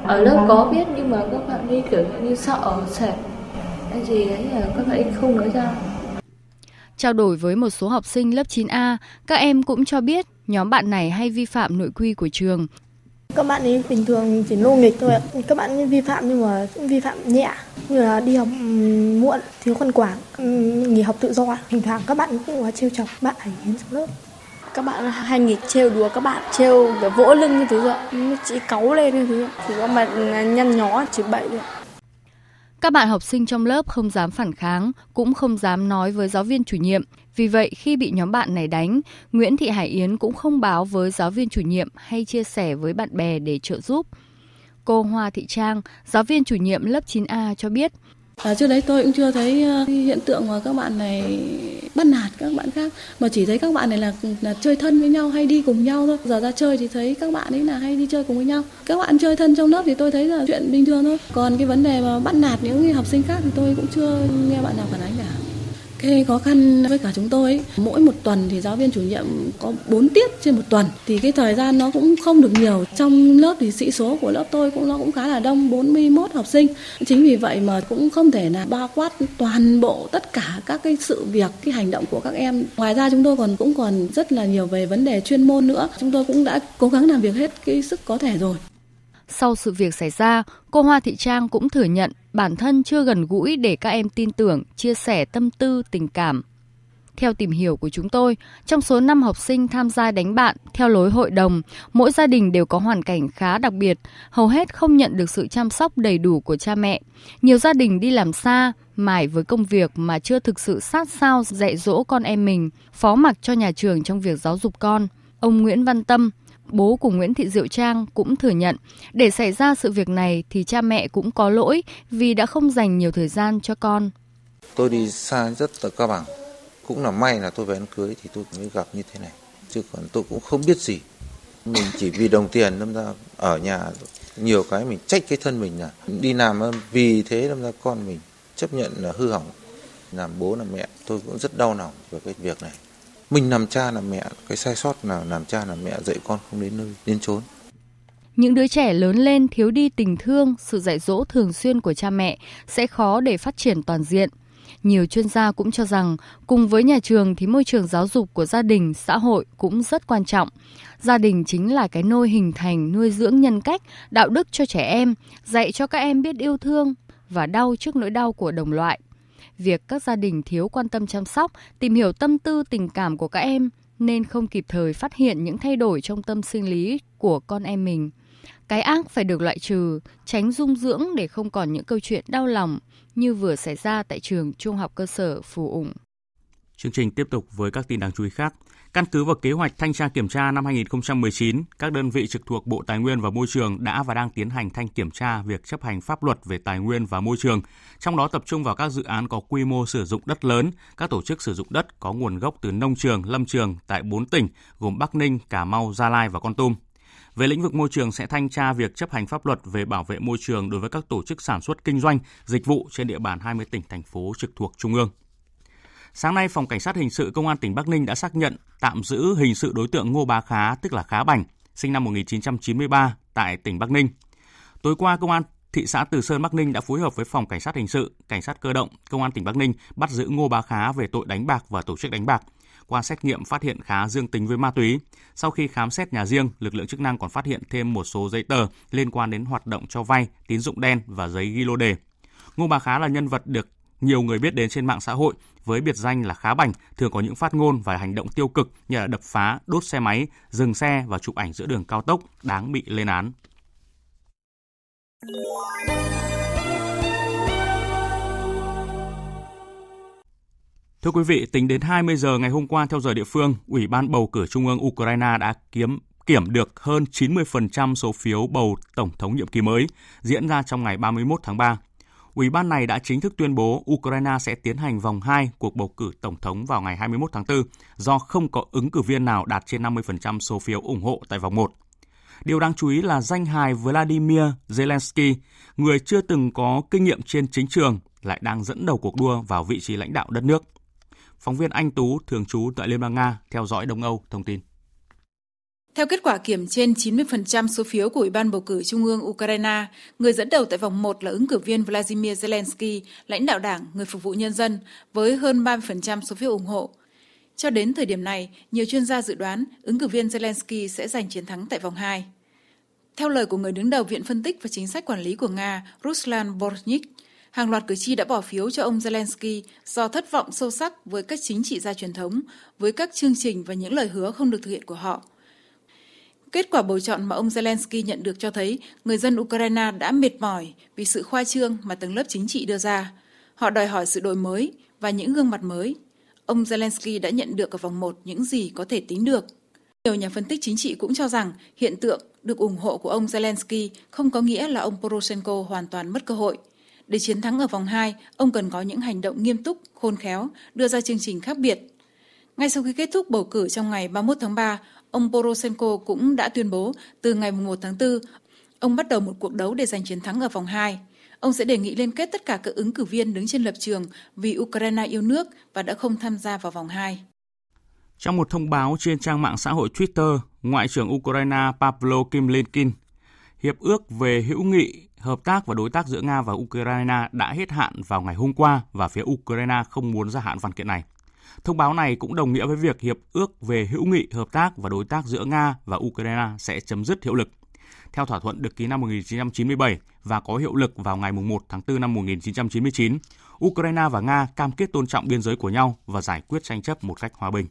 Ở lớp có biết nhưng mà các bạn đi kiểu như sợ sệt. Cái gì ấy là các bạn không nói ra. Trao đổi với một số học sinh lớp 9A, các em cũng cho biết nhóm bạn này hay vi phạm nội quy của trường. Các bạn ấy bình thường chỉ nô nghịch thôi ạ. Các bạn ấy vi phạm nhưng mà vi phạm nhẹ như là đi học muộn, thiếu khoan quảng, nghỉ học tự do. Thỉnh thoảng các bạn cũng có trêu chọc bạn ấy đến trong lớp các bạn hay nghịch trêu đùa các bạn trêu kiểu vỗ lưng như thế rồi chỉ cáu lên như thế thì có mà nhăn nhó chỉ bậy thôi các bạn học sinh trong lớp không dám phản kháng, cũng không dám nói với giáo viên chủ nhiệm. Vì vậy, khi bị nhóm bạn này đánh, Nguyễn Thị Hải Yến cũng không báo với giáo viên chủ nhiệm hay chia sẻ với bạn bè để trợ giúp. Cô Hoa Thị Trang, giáo viên chủ nhiệm lớp 9A cho biết, À, trước đấy tôi cũng chưa thấy ờ, hiện tượng mà các bạn này bắt nạt các bạn khác mà chỉ thấy các bạn này là, là chơi thân với nhau hay đi cùng nhau thôi. Giờ ra chơi thì thấy các bạn ấy là hay đi chơi cùng với nhau. Các bạn chơi thân trong lớp thì tôi thấy là chuyện bình thường thôi. Còn cái vấn đề mà bắt nạt những học sinh khác thì tôi cũng chưa nghe bạn nào phản ánh cả cái khó khăn với cả chúng tôi ấy, mỗi một tuần thì giáo viên chủ nhiệm có 4 tiết trên một tuần thì cái thời gian nó cũng không được nhiều. Trong lớp thì sĩ số của lớp tôi cũng nó cũng khá là đông 41 học sinh. Chính vì vậy mà cũng không thể là bao quát toàn bộ tất cả các cái sự việc, cái hành động của các em. Ngoài ra chúng tôi còn cũng còn rất là nhiều về vấn đề chuyên môn nữa. Chúng tôi cũng đã cố gắng làm việc hết cái sức có thể rồi. Sau sự việc xảy ra, cô Hoa Thị Trang cũng thừa nhận bản thân chưa gần gũi để các em tin tưởng, chia sẻ tâm tư, tình cảm. Theo tìm hiểu của chúng tôi, trong số 5 học sinh tham gia đánh bạn theo lối hội đồng, mỗi gia đình đều có hoàn cảnh khá đặc biệt, hầu hết không nhận được sự chăm sóc đầy đủ của cha mẹ. Nhiều gia đình đi làm xa, mải với công việc mà chưa thực sự sát sao dạy dỗ con em mình, phó mặc cho nhà trường trong việc giáo dục con. Ông Nguyễn Văn Tâm, bố của Nguyễn Thị Diệu Trang cũng thừa nhận, để xảy ra sự việc này thì cha mẹ cũng có lỗi vì đã không dành nhiều thời gian cho con. Tôi đi xa rất là cao bằng. Cũng là may là tôi về ăn cưới thì tôi mới gặp như thế này. Chứ còn tôi cũng không biết gì. Mình chỉ vì đồng tiền đâm ra ở nhà nhiều cái mình trách cái thân mình là đi làm vì thế đâm ra con mình chấp nhận là hư hỏng làm bố làm mẹ, tôi cũng rất đau lòng về cái việc này mình làm cha làm mẹ cái sai sót là làm cha làm mẹ dạy con không đến nơi đến chốn những đứa trẻ lớn lên thiếu đi tình thương, sự dạy dỗ thường xuyên của cha mẹ sẽ khó để phát triển toàn diện. Nhiều chuyên gia cũng cho rằng, cùng với nhà trường thì môi trường giáo dục của gia đình, xã hội cũng rất quan trọng. Gia đình chính là cái nôi hình thành, nuôi dưỡng nhân cách, đạo đức cho trẻ em, dạy cho các em biết yêu thương và đau trước nỗi đau của đồng loại việc các gia đình thiếu quan tâm chăm sóc, tìm hiểu tâm tư tình cảm của các em nên không kịp thời phát hiện những thay đổi trong tâm sinh lý của con em mình. Cái ác phải được loại trừ, tránh dung dưỡng để không còn những câu chuyện đau lòng như vừa xảy ra tại trường Trung học cơ sở Phù Ủng. Chương trình tiếp tục với các tin đáng chú ý khác. Căn cứ vào kế hoạch thanh tra kiểm tra năm 2019, các đơn vị trực thuộc Bộ Tài nguyên và Môi trường đã và đang tiến hành thanh kiểm tra việc chấp hành pháp luật về tài nguyên và môi trường, trong đó tập trung vào các dự án có quy mô sử dụng đất lớn, các tổ chức sử dụng đất có nguồn gốc từ nông trường, lâm trường tại 4 tỉnh gồm Bắc Ninh, Cà Mau, Gia Lai và Con Tum. Về lĩnh vực môi trường sẽ thanh tra việc chấp hành pháp luật về bảo vệ môi trường đối với các tổ chức sản xuất kinh doanh, dịch vụ trên địa bàn 20 tỉnh thành phố trực thuộc trung ương. Sáng nay, Phòng Cảnh sát Hình sự Công an tỉnh Bắc Ninh đã xác nhận tạm giữ hình sự đối tượng Ngô Bá Khá, tức là Khá Bành, sinh năm 1993 tại tỉnh Bắc Ninh. Tối qua, Công an thị xã Từ Sơn Bắc Ninh đã phối hợp với Phòng Cảnh sát Hình sự, Cảnh sát Cơ động, Công an tỉnh Bắc Ninh bắt giữ Ngô Bá Khá về tội đánh bạc và tổ chức đánh bạc. Qua xét nghiệm phát hiện Khá dương tính với ma túy. Sau khi khám xét nhà riêng, lực lượng chức năng còn phát hiện thêm một số giấy tờ liên quan đến hoạt động cho vay, tín dụng đen và giấy ghi lô đề. Ngô Bá Khá là nhân vật được nhiều người biết đến trên mạng xã hội với biệt danh là khá bảnh, thường có những phát ngôn và hành động tiêu cực như là đập phá, đốt xe máy, dừng xe và chụp ảnh giữa đường cao tốc đáng bị lên án. Thưa quý vị, tính đến 20 giờ ngày hôm qua theo giờ địa phương, Ủy ban bầu cử Trung ương Ukraine đã kiếm kiểm được hơn 90% số phiếu bầu tổng thống nhiệm kỳ mới diễn ra trong ngày 31 tháng 3. Ủy ban này đã chính thức tuyên bố Ukraine sẽ tiến hành vòng 2 cuộc bầu cử tổng thống vào ngày 21 tháng 4 do không có ứng cử viên nào đạt trên 50% số phiếu ủng hộ tại vòng 1. Điều đáng chú ý là danh hài Vladimir Zelensky, người chưa từng có kinh nghiệm trên chính trường, lại đang dẫn đầu cuộc đua vào vị trí lãnh đạo đất nước. Phóng viên Anh Tú, thường trú tại Liên bang Nga, theo dõi Đông Âu, thông tin. Theo kết quả kiểm trên 90% số phiếu của Ủy ban bầu cử Trung ương Ukraine, người dẫn đầu tại vòng 1 là ứng cử viên Vladimir Zelensky, lãnh đạo đảng, người phục vụ nhân dân, với hơn 30% số phiếu ủng hộ. Cho đến thời điểm này, nhiều chuyên gia dự đoán ứng cử viên Zelensky sẽ giành chiến thắng tại vòng 2. Theo lời của người đứng đầu Viện Phân tích và Chính sách Quản lý của Nga, Ruslan Borchnik, hàng loạt cử tri đã bỏ phiếu cho ông Zelensky do thất vọng sâu sắc với các chính trị gia truyền thống, với các chương trình và những lời hứa không được thực hiện của họ. Kết quả bầu chọn mà ông Zelensky nhận được cho thấy người dân Ukraine đã mệt mỏi vì sự khoa trương mà tầng lớp chính trị đưa ra. Họ đòi hỏi sự đổi mới và những gương mặt mới. Ông Zelensky đã nhận được ở vòng 1 những gì có thể tính được. Nhiều nhà phân tích chính trị cũng cho rằng hiện tượng được ủng hộ của ông Zelensky không có nghĩa là ông Poroshenko hoàn toàn mất cơ hội. Để chiến thắng ở vòng 2, ông cần có những hành động nghiêm túc, khôn khéo, đưa ra chương trình khác biệt. Ngay sau khi kết thúc bầu cử trong ngày 31 tháng 3, ông Poroshenko cũng đã tuyên bố từ ngày 1 tháng 4, ông bắt đầu một cuộc đấu để giành chiến thắng ở vòng 2. Ông sẽ đề nghị liên kết tất cả các ứng cử viên đứng trên lập trường vì Ukraine yêu nước và đã không tham gia vào vòng 2. Trong một thông báo trên trang mạng xã hội Twitter, Ngoại trưởng Ukraine Pavlo Kimlinkin, Hiệp ước về hữu nghị, hợp tác và đối tác giữa Nga và Ukraine đã hết hạn vào ngày hôm qua và phía Ukraine không muốn gia hạn văn kiện này. Thông báo này cũng đồng nghĩa với việc hiệp ước về hữu nghị, hợp tác và đối tác giữa Nga và Ukraine sẽ chấm dứt hiệu lực. Theo thỏa thuận được ký năm 1997 và có hiệu lực vào ngày 1 tháng 4 năm 1999, Ukraine và Nga cam kết tôn trọng biên giới của nhau và giải quyết tranh chấp một cách hòa bình.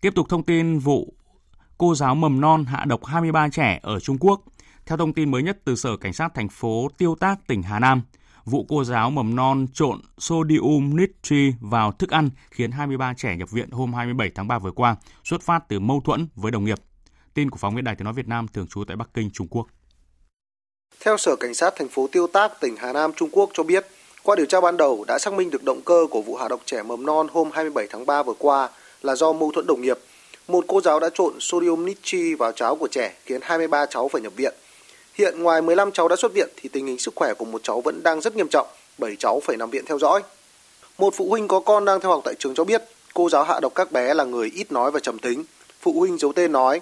Tiếp tục thông tin vụ cô giáo mầm non hạ độc 23 trẻ ở Trung Quốc. Theo thông tin mới nhất từ Sở Cảnh sát thành phố Tiêu Tác, tỉnh Hà Nam, vụ cô giáo mầm non trộn sodium nitri vào thức ăn khiến 23 trẻ nhập viện hôm 27 tháng 3 vừa qua, xuất phát từ mâu thuẫn với đồng nghiệp. Tin của phóng viên Đài Tiếng nói Việt Nam thường trú tại Bắc Kinh, Trung Quốc. Theo Sở Cảnh sát thành phố Tiêu Tác, tỉnh Hà Nam, Trung Quốc cho biết, qua điều tra ban đầu đã xác minh được động cơ của vụ hạ độc trẻ mầm non hôm 27 tháng 3 vừa qua là do mâu thuẫn đồng nghiệp. Một cô giáo đã trộn sodium nitri vào cháo của trẻ khiến 23 cháu phải nhập viện. Hiện ngoài 15 cháu đã xuất viện thì tình hình sức khỏe của một cháu vẫn đang rất nghiêm trọng, 7 cháu phải nằm viện theo dõi. Một phụ huynh có con đang theo học tại trường cho biết, cô giáo hạ độc các bé là người ít nói và trầm tính. Phụ huynh giấu tên nói,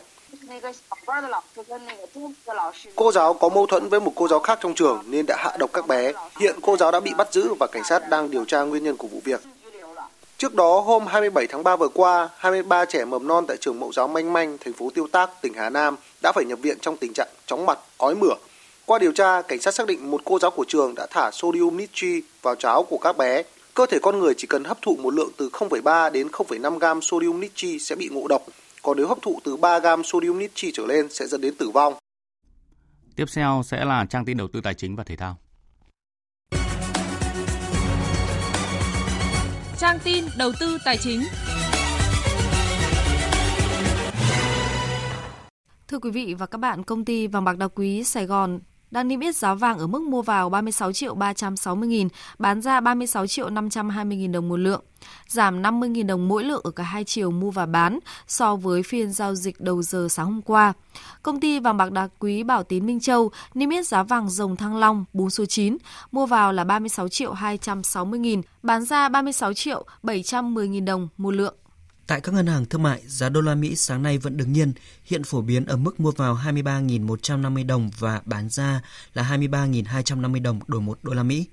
Cô giáo có mâu thuẫn với một cô giáo khác trong trường nên đã hạ độc các bé. Hiện cô giáo đã bị bắt giữ và cảnh sát đang điều tra nguyên nhân của vụ việc. Trước đó, hôm 27 tháng 3 vừa qua, 23 trẻ mầm non tại trường mẫu giáo Manh Manh, thành phố Tiêu Tác, tỉnh Hà Nam đã phải nhập viện trong tình trạng chóng mặt, ói mửa. Qua điều tra, cảnh sát xác định một cô giáo của trường đã thả sodium nitri vào cháo của các bé. Cơ thể con người chỉ cần hấp thụ một lượng từ 0,3 đến 0,5 gam sodium nitri sẽ bị ngộ độc, còn nếu hấp thụ từ 3 gam sodium nitri trở lên sẽ dẫn đến tử vong. Tiếp theo sẽ là trang tin đầu tư tài chính và thể thao. Trang tin đầu tư tài chính. Thưa quý vị và các bạn, công ty vàng bạc đá quý Sài Gòn đang niêm yết giá vàng ở mức mua vào 36 triệu 360 nghìn, bán ra 36 triệu 520 nghìn đồng một lượng, giảm 50 nghìn đồng mỗi lượng ở cả hai chiều mua và bán so với phiên giao dịch đầu giờ sáng hôm qua. Công ty vàng bạc đá quý Bảo Tín Minh Châu niêm yết giá vàng dòng thăng long 4 số 9, mua vào là 36 triệu 260 nghìn, bán ra 36 triệu 710 nghìn đồng một lượng. Tại các ngân hàng thương mại, giá đô la Mỹ sáng nay vẫn đứng nhiên, hiện phổ biến ở mức mua vào 23.150 đồng và bán ra là 23.250 đồng đổi 1 đô la Mỹ.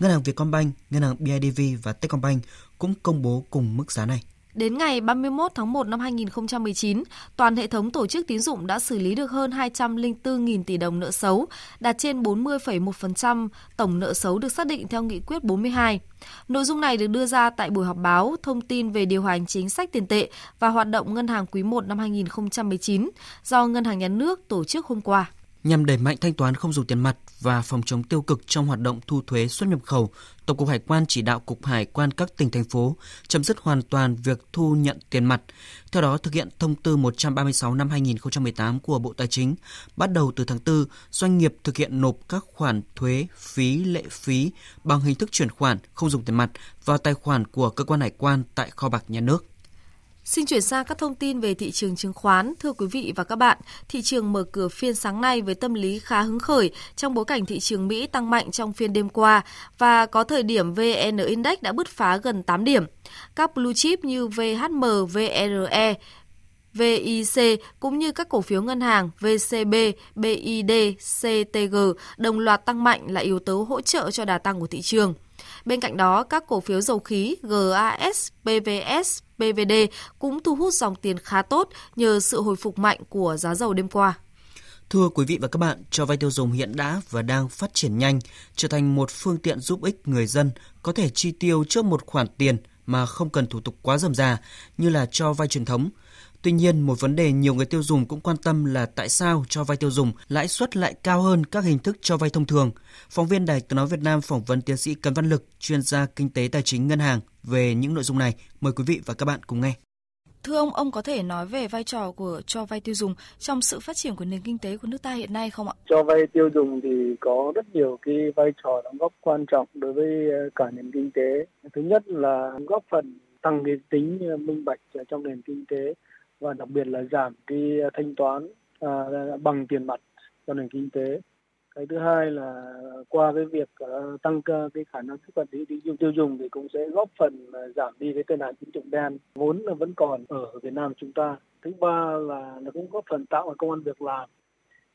Ngân hàng Vietcombank, ngân hàng BIDV và Techcombank cũng công bố cùng mức giá này. Đến ngày 31 tháng 1 năm 2019, toàn hệ thống tổ chức tín dụng đã xử lý được hơn 204.000 tỷ đồng nợ xấu, đạt trên 40,1% tổng nợ xấu được xác định theo nghị quyết 42. Nội dung này được đưa ra tại buổi họp báo thông tin về điều hành chính sách tiền tệ và hoạt động ngân hàng quý 1 năm 2019 do Ngân hàng Nhà nước tổ chức hôm qua nhằm đẩy mạnh thanh toán không dùng tiền mặt và phòng chống tiêu cực trong hoạt động thu thuế xuất nhập khẩu, Tổng cục Hải quan chỉ đạo Cục Hải quan các tỉnh thành phố chấm dứt hoàn toàn việc thu nhận tiền mặt. Theo đó, thực hiện thông tư 136 năm 2018 của Bộ Tài chính, bắt đầu từ tháng 4, doanh nghiệp thực hiện nộp các khoản thuế, phí, lệ phí bằng hình thức chuyển khoản không dùng tiền mặt vào tài khoản của cơ quan hải quan tại kho bạc nhà nước. Xin chuyển sang các thông tin về thị trường chứng khoán. Thưa quý vị và các bạn, thị trường mở cửa phiên sáng nay với tâm lý khá hứng khởi trong bối cảnh thị trường Mỹ tăng mạnh trong phiên đêm qua và có thời điểm VN Index đã bứt phá gần 8 điểm. Các blue chip như VHM, VRE, VIC cũng như các cổ phiếu ngân hàng VCB, BID, CTG đồng loạt tăng mạnh là yếu tố hỗ trợ cho đà tăng của thị trường. Bên cạnh đó, các cổ phiếu dầu khí GAS, PVS, PVD cũng thu hút dòng tiền khá tốt nhờ sự hồi phục mạnh của giá dầu đêm qua. Thưa quý vị và các bạn, cho vay tiêu dùng hiện đã và đang phát triển nhanh, trở thành một phương tiện giúp ích người dân có thể chi tiêu trước một khoản tiền mà không cần thủ tục quá rườm rà như là cho vay truyền thống. Tuy nhiên, một vấn đề nhiều người tiêu dùng cũng quan tâm là tại sao cho vay tiêu dùng lãi suất lại cao hơn các hình thức cho vay thông thường. Phóng viên Đài Tiếng nói Việt Nam phỏng vấn tiến sĩ Cấn Văn Lực, chuyên gia kinh tế tài chính ngân hàng về những nội dung này. Mời quý vị và các bạn cùng nghe. Thưa ông, ông có thể nói về vai trò của cho vay tiêu dùng trong sự phát triển của nền kinh tế của nước ta hiện nay không ạ? Cho vay tiêu dùng thì có rất nhiều cái vai trò đóng góp quan trọng đối với ờ, cả nền kinh tế. Thứ nhất là góp phần tăng cái tính ờ, minh bạch trong nền kinh tế và đặc biệt là giảm cái thanh toán à, bằng tiền mặt cho nền kinh tế. Cái thứ hai là qua cái việc uh, tăng cái khả năng tiếp cận đi tiêu dùng tiêu dùng thì cũng sẽ góp phần uh, giảm đi cái tệ nạn tín dụng đen. Vốn là vẫn còn ở Việt Nam chúng ta. Thứ ba là nó cũng góp phần tạo công an việc làm.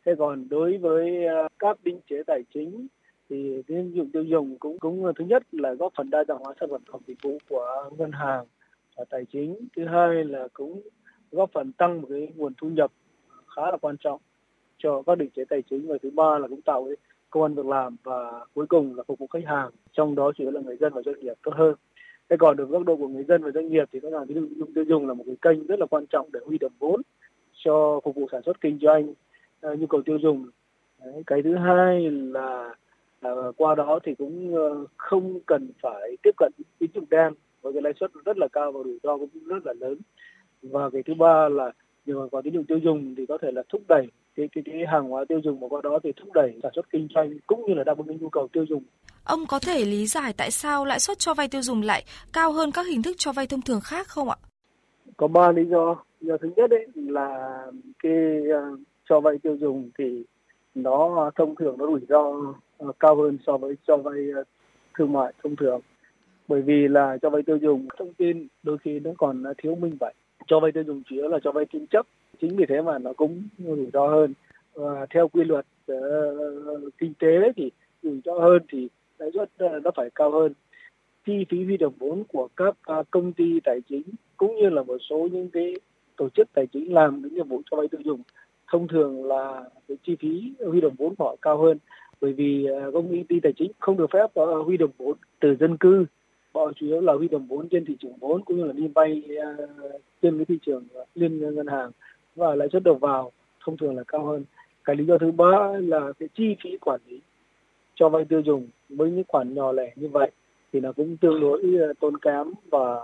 Thế còn đối với uh, các định chế tài chính thì tín dụng tiêu dùng cũng cũng thứ nhất là góp phần đa dạng hóa sản phẩm dịch vụ của ngân hàng và tài chính. Thứ hai là cũng góp phần tăng một cái nguồn thu nhập khá là quan trọng cho các định chế tài chính. Và thứ ba là cũng tạo cái công an việc làm và cuối cùng là phục vụ khách hàng trong đó chủ yếu là người dân và doanh nghiệp tốt hơn. Thế còn được góc độ của người dân và doanh nghiệp thì các hàng ví dụ tiêu dùng là một cái kênh rất là quan trọng để huy động vốn cho phục vụ sản xuất kinh doanh uh, nhu cầu tiêu dùng. Đấy, cái thứ hai là uh, qua đó thì cũng uh, không cần phải tiếp cận tín dụng đen với cái lãi suất rất là cao và rủi ro cũng rất là lớn và cái thứ ba là nhờ vào tín dụng tiêu dùng thì có thể là thúc đẩy cái cái cái hàng hóa tiêu dùng mà qua đó thì thúc đẩy sản xuất kinh doanh cũng như là đáp ứng nhu cầu tiêu dùng. Ông có thể lý giải tại sao lãi suất cho vay tiêu dùng lại cao hơn các hình thức cho vay thông thường khác không ạ? Có ba lý do. Lý do thứ nhất đấy là cái uh, cho vay tiêu dùng thì nó thông thường nó rủi ro uh, cao hơn so với cho vay uh, thương mại thông thường. Bởi vì là cho vay tiêu dùng thông tin đôi khi nó còn thiếu minh bạch. Cho vay tiêu dùng chủ yếu là cho vay tín chấp. Chính vì thế mà nó cũng rủi ro hơn. Và theo quy luật uh, kinh tế thì rủi ro hơn thì lãi suất uh, nó phải cao hơn. Chi phí huy động vốn của các uh, công ty tài chính cũng như là một số những cái tổ chức tài chính làm những nhiệm vụ cho vay tiêu dùng thông thường là cái chi phí huy động vốn của họ cao hơn. Bởi vì uh, công ty tài chính không được phép uh, huy động vốn từ dân cư họ chủ yếu là huy động vốn trên thị trường vốn cũng như là đi vay ờ, trên cái thị trường ờ, liên ngân hàng và lãi suất đầu vào thông thường là cao hơn. Cái lý do thứ ba là cái chi phí quản lý cho vay tiêu dùng với những khoản nhỏ lẻ như vậy thì nó cũng tương đối tốn kém và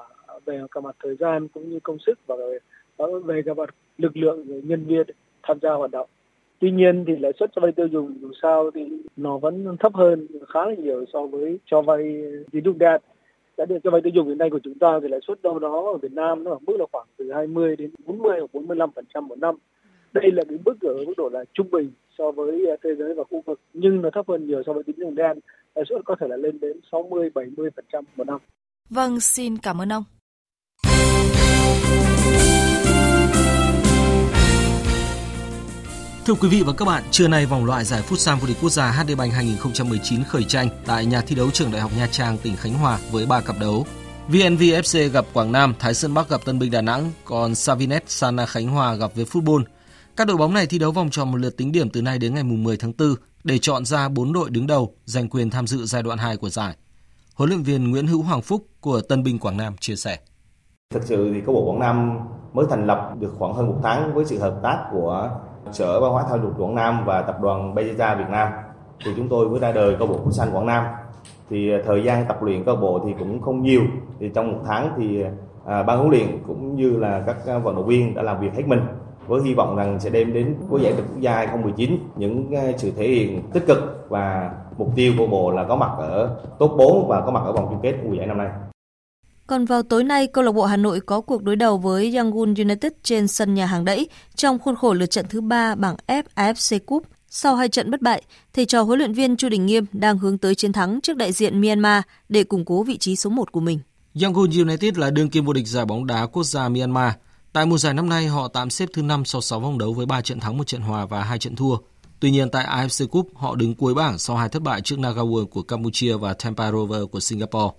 về cả mặt thời gian cũng như công sức và về cả mặt lực lượng nhân viên tham gia hoạt động. Tuy nhiên thì lãi suất cho vay tiêu dùng dù sao thì nó vẫn thấp hơn khá là nhiều so với cho vay tín dụng đen cái được cho vay tiêu dùng hiện nay của chúng ta thì lãi suất đâu đó ở Việt Nam nó ở mức là khoảng từ 20 đến 40 hoặc 45 phần trăm một năm. Đây là cái mức ở mức độ là trung bình so với à, thế giới và khu vực nhưng nó thấp hơn nhiều so với tín dụng đen lãi suất có thể là lên đến 60 70 phần trăm một năm. Vâng, xin cảm ơn ông. Thưa quý vị và các bạn, trưa nay vòng loại giải Phút vô địch quốc gia HD Bank 2019 khởi tranh tại nhà thi đấu trường Đại học Nha Trang, tỉnh Khánh Hòa với 3 cặp đấu. VNVFC gặp Quảng Nam, Thái Sơn Bắc gặp Tân Bình Đà Nẵng, còn Savinet Sana Khánh Hòa gặp với Football. Các đội bóng này thi đấu vòng tròn một lượt tính điểm từ nay đến ngày 10 tháng 4 để chọn ra 4 đội đứng đầu giành quyền tham dự giai đoạn 2 của giải. Huấn luyện viên Nguyễn Hữu Hoàng Phúc của Tân Bình Quảng Nam chia sẻ. Thực sự thì câu bộ Quảng Nam mới thành lập được khoảng hơn một tháng với sự hợp tác của Sở Văn hóa Thể dục Quảng Nam và tập đoàn Beza Việt Nam thì chúng tôi mới ra đời câu bộ xanh Quảng Nam. Thì à, thời gian tập luyện câu bộ thì cũng không nhiều. Thì trong một tháng thì à, ban huấn luyện cũng như là các à, vận động viên đã làm việc hết mình với hy vọng rằng sẽ đem đến của giải quốc gia 2019 những à, sự thể hiện tích cực và mục tiêu của bộ là có mặt ở top 4 và có mặt ở vòng chung kết mùa giải năm nay. Còn vào tối nay, câu lạc bộ Hà Nội có cuộc đối đầu với Yangon United trên sân nhà hàng đẫy trong khuôn khổ lượt trận thứ ba bảng F AFC Cup. Sau hai trận bất bại, thầy trò huấn luyện viên Chu Đình Nghiêm đang hướng tới chiến thắng trước đại diện Myanmar để củng cố vị trí số 1 của mình. Yangon United là đương kim vô địch giải bóng đá quốc gia Myanmar. Tại mùa giải năm nay, họ tạm xếp thứ 5 sau 6 vòng đấu với 3 trận thắng, 1 trận hòa và 2 trận thua. Tuy nhiên tại AFC Cup, họ đứng cuối bảng sau hai thất bại trước Nagaworld của Campuchia và Tampa Rover của Singapore.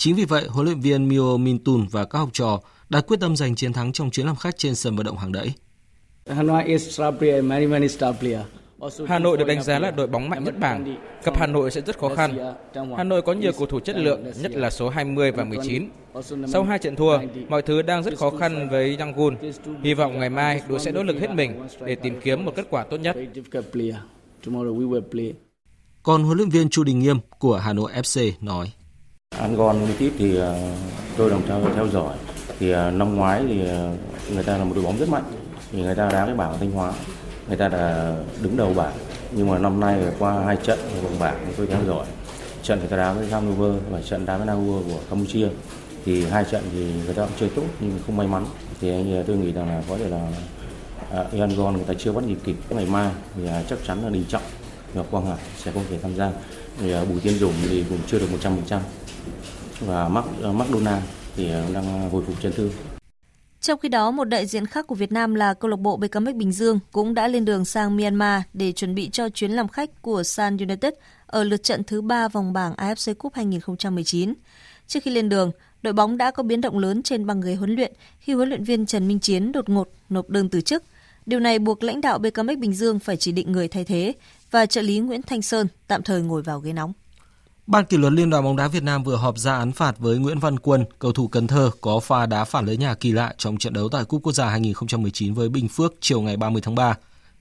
Chính vì vậy, huấn luyện viên Mio Mintun và các học trò đã quyết tâm giành chiến thắng trong chuyến làm khách trên sân vận động hàng đẫy. Hà Nội được đánh giá là đội bóng mạnh nhất bảng. Gặp Hà Nội sẽ rất khó khăn. Hà Nội có nhiều cầu thủ chất lượng, nhất là số 20 và 19. Sau hai trận thua, mọi thứ đang rất khó khăn với Yangon. Hy vọng ngày mai đội sẽ nỗ lực hết mình để tìm kiếm một kết quả tốt nhất. Còn huấn luyện viên Chu Đình Nghiêm của Hà Nội FC nói. Angon United thì ờ, tôi đồng theo theo dõi. Thì ờ, năm ngoái thì ờ, người ta là một đội bóng rất mạnh. Thì người ta đá cái bảng Thanh Hóa. Người ta đã đứng đầu bảng. Nhưng mà năm nay qua hai trận vòng bảng tôi theo dõi. Trận người ta đá với Vancouver và trận đá với Naua của Campuchia. Thì hai trận thì người ta cũng chơi tốt nhưng không may mắn. Thì anh tôi nghĩ rằng là có thể là uh, Yangon người ta chưa bắt nhịp kịp ngày mai thì chắc chắn là Đình Trọng và Quang Hải sẽ không thể tham gia. Thì Bùi Tiên Dũng thì cũng chưa được 100% và Mark uh, McDonald thì uh, đang hồi phục chấn thương trong khi đó, một đại diện khác của Việt Nam là câu lạc bộ BKMX Bình Dương cũng đã lên đường sang Myanmar để chuẩn bị cho chuyến làm khách của San United ở lượt trận thứ 3 vòng bảng AFC Cup 2019. Trước khi lên đường, đội bóng đã có biến động lớn trên băng ghế huấn luyện khi huấn luyện viên Trần Minh Chiến đột ngột nộp đơn từ chức. Điều này buộc lãnh đạo BKMX Bình Dương phải chỉ định người thay thế và trợ lý Nguyễn Thanh Sơn tạm thời ngồi vào ghế nóng. Ban kỷ luật Liên đoàn bóng đá Việt Nam vừa họp ra án phạt với Nguyễn Văn Quân, cầu thủ Cần Thơ có pha đá phản lưới nhà kỳ lạ trong trận đấu tại Cúp Quốc gia 2019 với Bình Phước chiều ngày 30 tháng 3.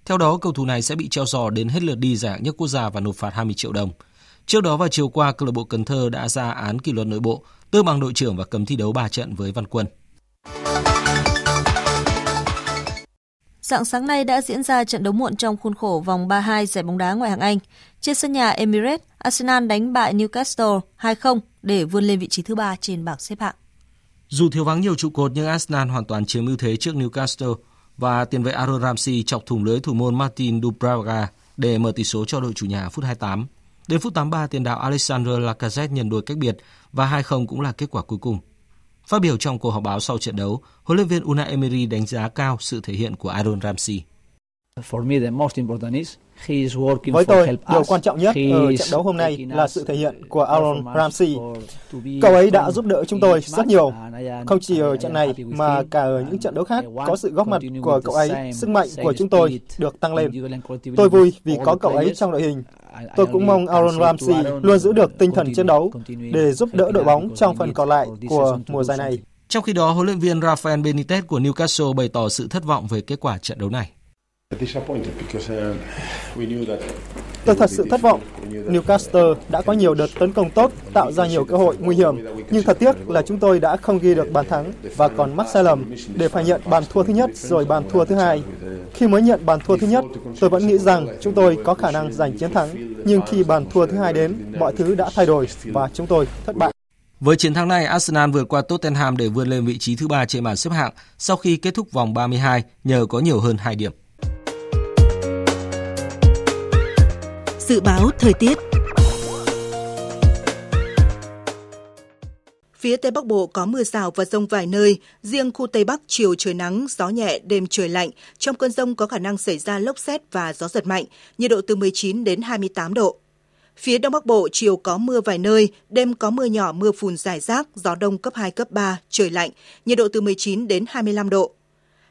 Theo đó, cầu thủ này sẽ bị treo giò đến hết lượt đi giải hạng nhất quốc gia và nộp phạt 20 triệu đồng. Trước đó vào chiều qua, câu lạc bộ Cần Thơ đã ra án kỷ luật nội bộ, tước bằng đội trưởng và cấm thi đấu 3 trận với Văn Quân. Dạng sáng nay đã diễn ra trận đấu muộn trong khuôn khổ vòng 32 giải bóng đá ngoại hạng Anh. Trên sân nhà Emirates, Arsenal đánh bại Newcastle 2-0 để vươn lên vị trí thứ ba trên bảng xếp hạng. Dù thiếu vắng nhiều trụ cột nhưng Arsenal hoàn toàn chiếm ưu thế trước Newcastle và tiền vệ Aaron Ramsey chọc thủng lưới thủ môn Martin Dubraga để mở tỷ số cho đội chủ nhà phút 28. Đến phút 83, tiền đạo Alexander Lacazette nhận đôi cách biệt và 2-0 cũng là kết quả cuối cùng. Phát biểu trong cuộc họp báo sau trận đấu, huấn luyện viên Unai Emery đánh giá cao sự thể hiện của Aaron Ramsey. Với tôi, điều quan trọng nhất ở trận đấu hôm nay là sự thể hiện của Aaron Ramsey. Cậu ấy đã giúp đỡ chúng tôi rất nhiều, không chỉ ở trận này mà cả ở những trận đấu khác có sự góp mặt của cậu ấy, sức mạnh của chúng tôi được tăng lên. Tôi vui vì có cậu ấy trong đội hình. Tôi cũng mong Aaron Ramsey luôn giữ được tinh thần chiến đấu để giúp đỡ đội bóng trong phần còn lại của mùa giải này. Trong khi đó, huấn luyện viên Rafael Benitez của Newcastle bày tỏ sự thất vọng về kết quả trận đấu này. Tôi thật sự thất vọng. Newcastle đã có nhiều đợt tấn công tốt, tạo ra nhiều cơ hội nguy hiểm, nhưng thật tiếc là chúng tôi đã không ghi được bàn thắng và còn mắc sai lầm để phải nhận bàn thua thứ nhất rồi bàn thua thứ hai. Khi mới nhận bàn thua thứ nhất, tôi vẫn nghĩ rằng chúng tôi có khả năng giành chiến thắng, nhưng khi bàn thua thứ hai đến, mọi thứ đã thay đổi và chúng tôi thất bại. Với chiến thắng này, Arsenal vượt qua Tottenham để vươn lên vị trí thứ ba trên bảng xếp hạng sau khi kết thúc vòng 32 nhờ có nhiều hơn 2 điểm. Dự báo thời tiết Phía Tây Bắc Bộ có mưa rào và rông vài nơi, riêng khu Tây Bắc chiều trời nắng, gió nhẹ, đêm trời lạnh. Trong cơn rông có khả năng xảy ra lốc xét và gió giật mạnh, nhiệt độ từ 19 đến 28 độ. Phía Đông Bắc Bộ chiều có mưa vài nơi, đêm có mưa nhỏ mưa phùn rải rác, gió đông cấp 2, cấp 3, trời lạnh, nhiệt độ từ 19 đến 25 độ.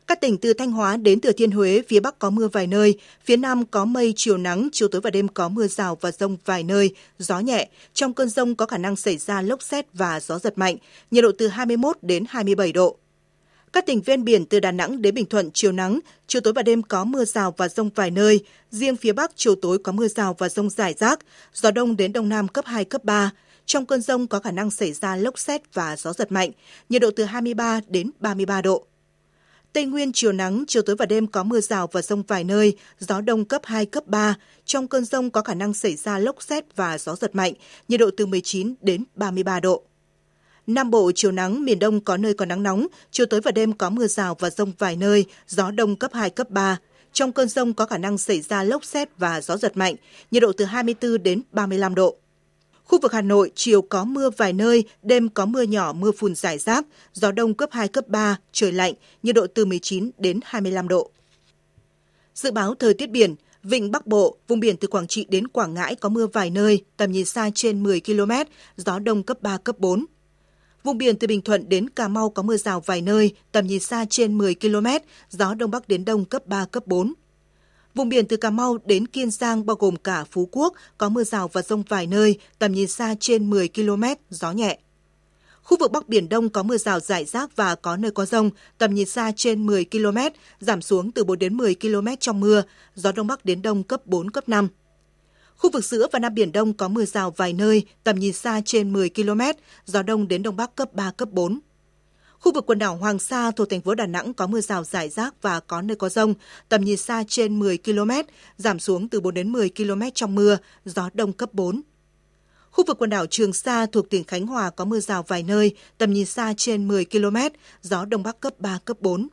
Các tỉnh từ Thanh Hóa đến Thừa Thiên Huế, phía Bắc có mưa vài nơi, phía Nam có mây, chiều nắng, chiều tối và đêm có mưa rào và rông vài nơi, gió nhẹ. Trong cơn rông có khả năng xảy ra lốc xét và gió giật mạnh, nhiệt độ từ 21 đến 27 độ. Các tỉnh ven biển từ Đà Nẵng đến Bình Thuận chiều nắng, chiều tối và đêm có mưa rào và rông vài nơi. Riêng phía Bắc chiều tối có mưa rào và rông rải rác, gió đông đến đông nam cấp 2, cấp 3. Trong cơn rông có khả năng xảy ra lốc xét và gió giật mạnh, nhiệt độ từ 23 đến 33 độ. Tây Nguyên chiều nắng, chiều tối và đêm có mưa rào và rông vài nơi, gió đông cấp 2, cấp 3. Trong cơn rông có khả năng xảy ra lốc xét và gió giật mạnh, nhiệt độ từ 19 đến 33 độ. Nam Bộ chiều nắng, miền Đông có nơi có nắng nóng, chiều tối và đêm có mưa rào và rông vài nơi, gió đông cấp 2, cấp 3. Trong cơn rông có khả năng xảy ra lốc xét và gió giật mạnh, nhiệt độ từ 24 đến 35 độ. Khu vực Hà Nội, chiều có mưa vài nơi, đêm có mưa nhỏ, mưa phùn rải rác, gió đông cấp 2, cấp 3, trời lạnh, nhiệt độ từ 19 đến 25 độ. Dự báo thời tiết biển, Vịnh Bắc Bộ, vùng biển từ Quảng Trị đến Quảng Ngãi có mưa vài nơi, tầm nhìn xa trên 10 km, gió đông cấp 3, cấp 4. Vùng biển từ Bình Thuận đến Cà Mau có mưa rào vài nơi, tầm nhìn xa trên 10 km, gió đông bắc đến đông cấp 3, cấp 4. Vùng biển từ Cà Mau đến Kiên Giang bao gồm cả Phú Quốc có mưa rào và rông vài nơi, tầm nhìn xa trên 10 km, gió nhẹ. Khu vực Bắc Biển Đông có mưa rào rải rác và có nơi có rông, tầm nhìn xa trên 10 km, giảm xuống từ 4 đến 10 km trong mưa, gió Đông Bắc đến Đông cấp 4, cấp 5. Khu vực giữa và Nam Biển Đông có mưa rào vài nơi, tầm nhìn xa trên 10 km, gió Đông đến Đông Bắc cấp 3, cấp 4. Khu vực quần đảo Hoàng Sa thuộc thành phố Đà Nẵng có mưa rào rải rác và có nơi có rông, tầm nhìn xa trên 10 km, giảm xuống từ 4 đến 10 km trong mưa, gió đông cấp 4. Khu vực quần đảo Trường Sa thuộc tỉnh Khánh Hòa có mưa rào vài nơi, tầm nhìn xa trên 10 km, gió đông bắc cấp 3, cấp 4.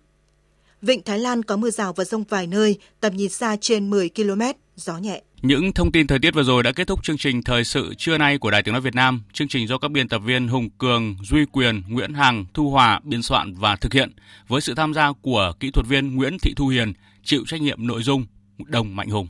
Vịnh Thái Lan có mưa rào và rông vài nơi, tầm nhìn xa trên 10 km, gió nhẹ. Những thông tin thời tiết vừa rồi đã kết thúc chương trình thời sự trưa nay của Đài Tiếng nói Việt Nam. Chương trình do các biên tập viên Hùng Cường, Duy Quyền, Nguyễn Hằng, Thu Hòa biên soạn và thực hiện với sự tham gia của kỹ thuật viên Nguyễn Thị Thu Hiền, chịu trách nhiệm nội dung Đồng Mạnh Hùng.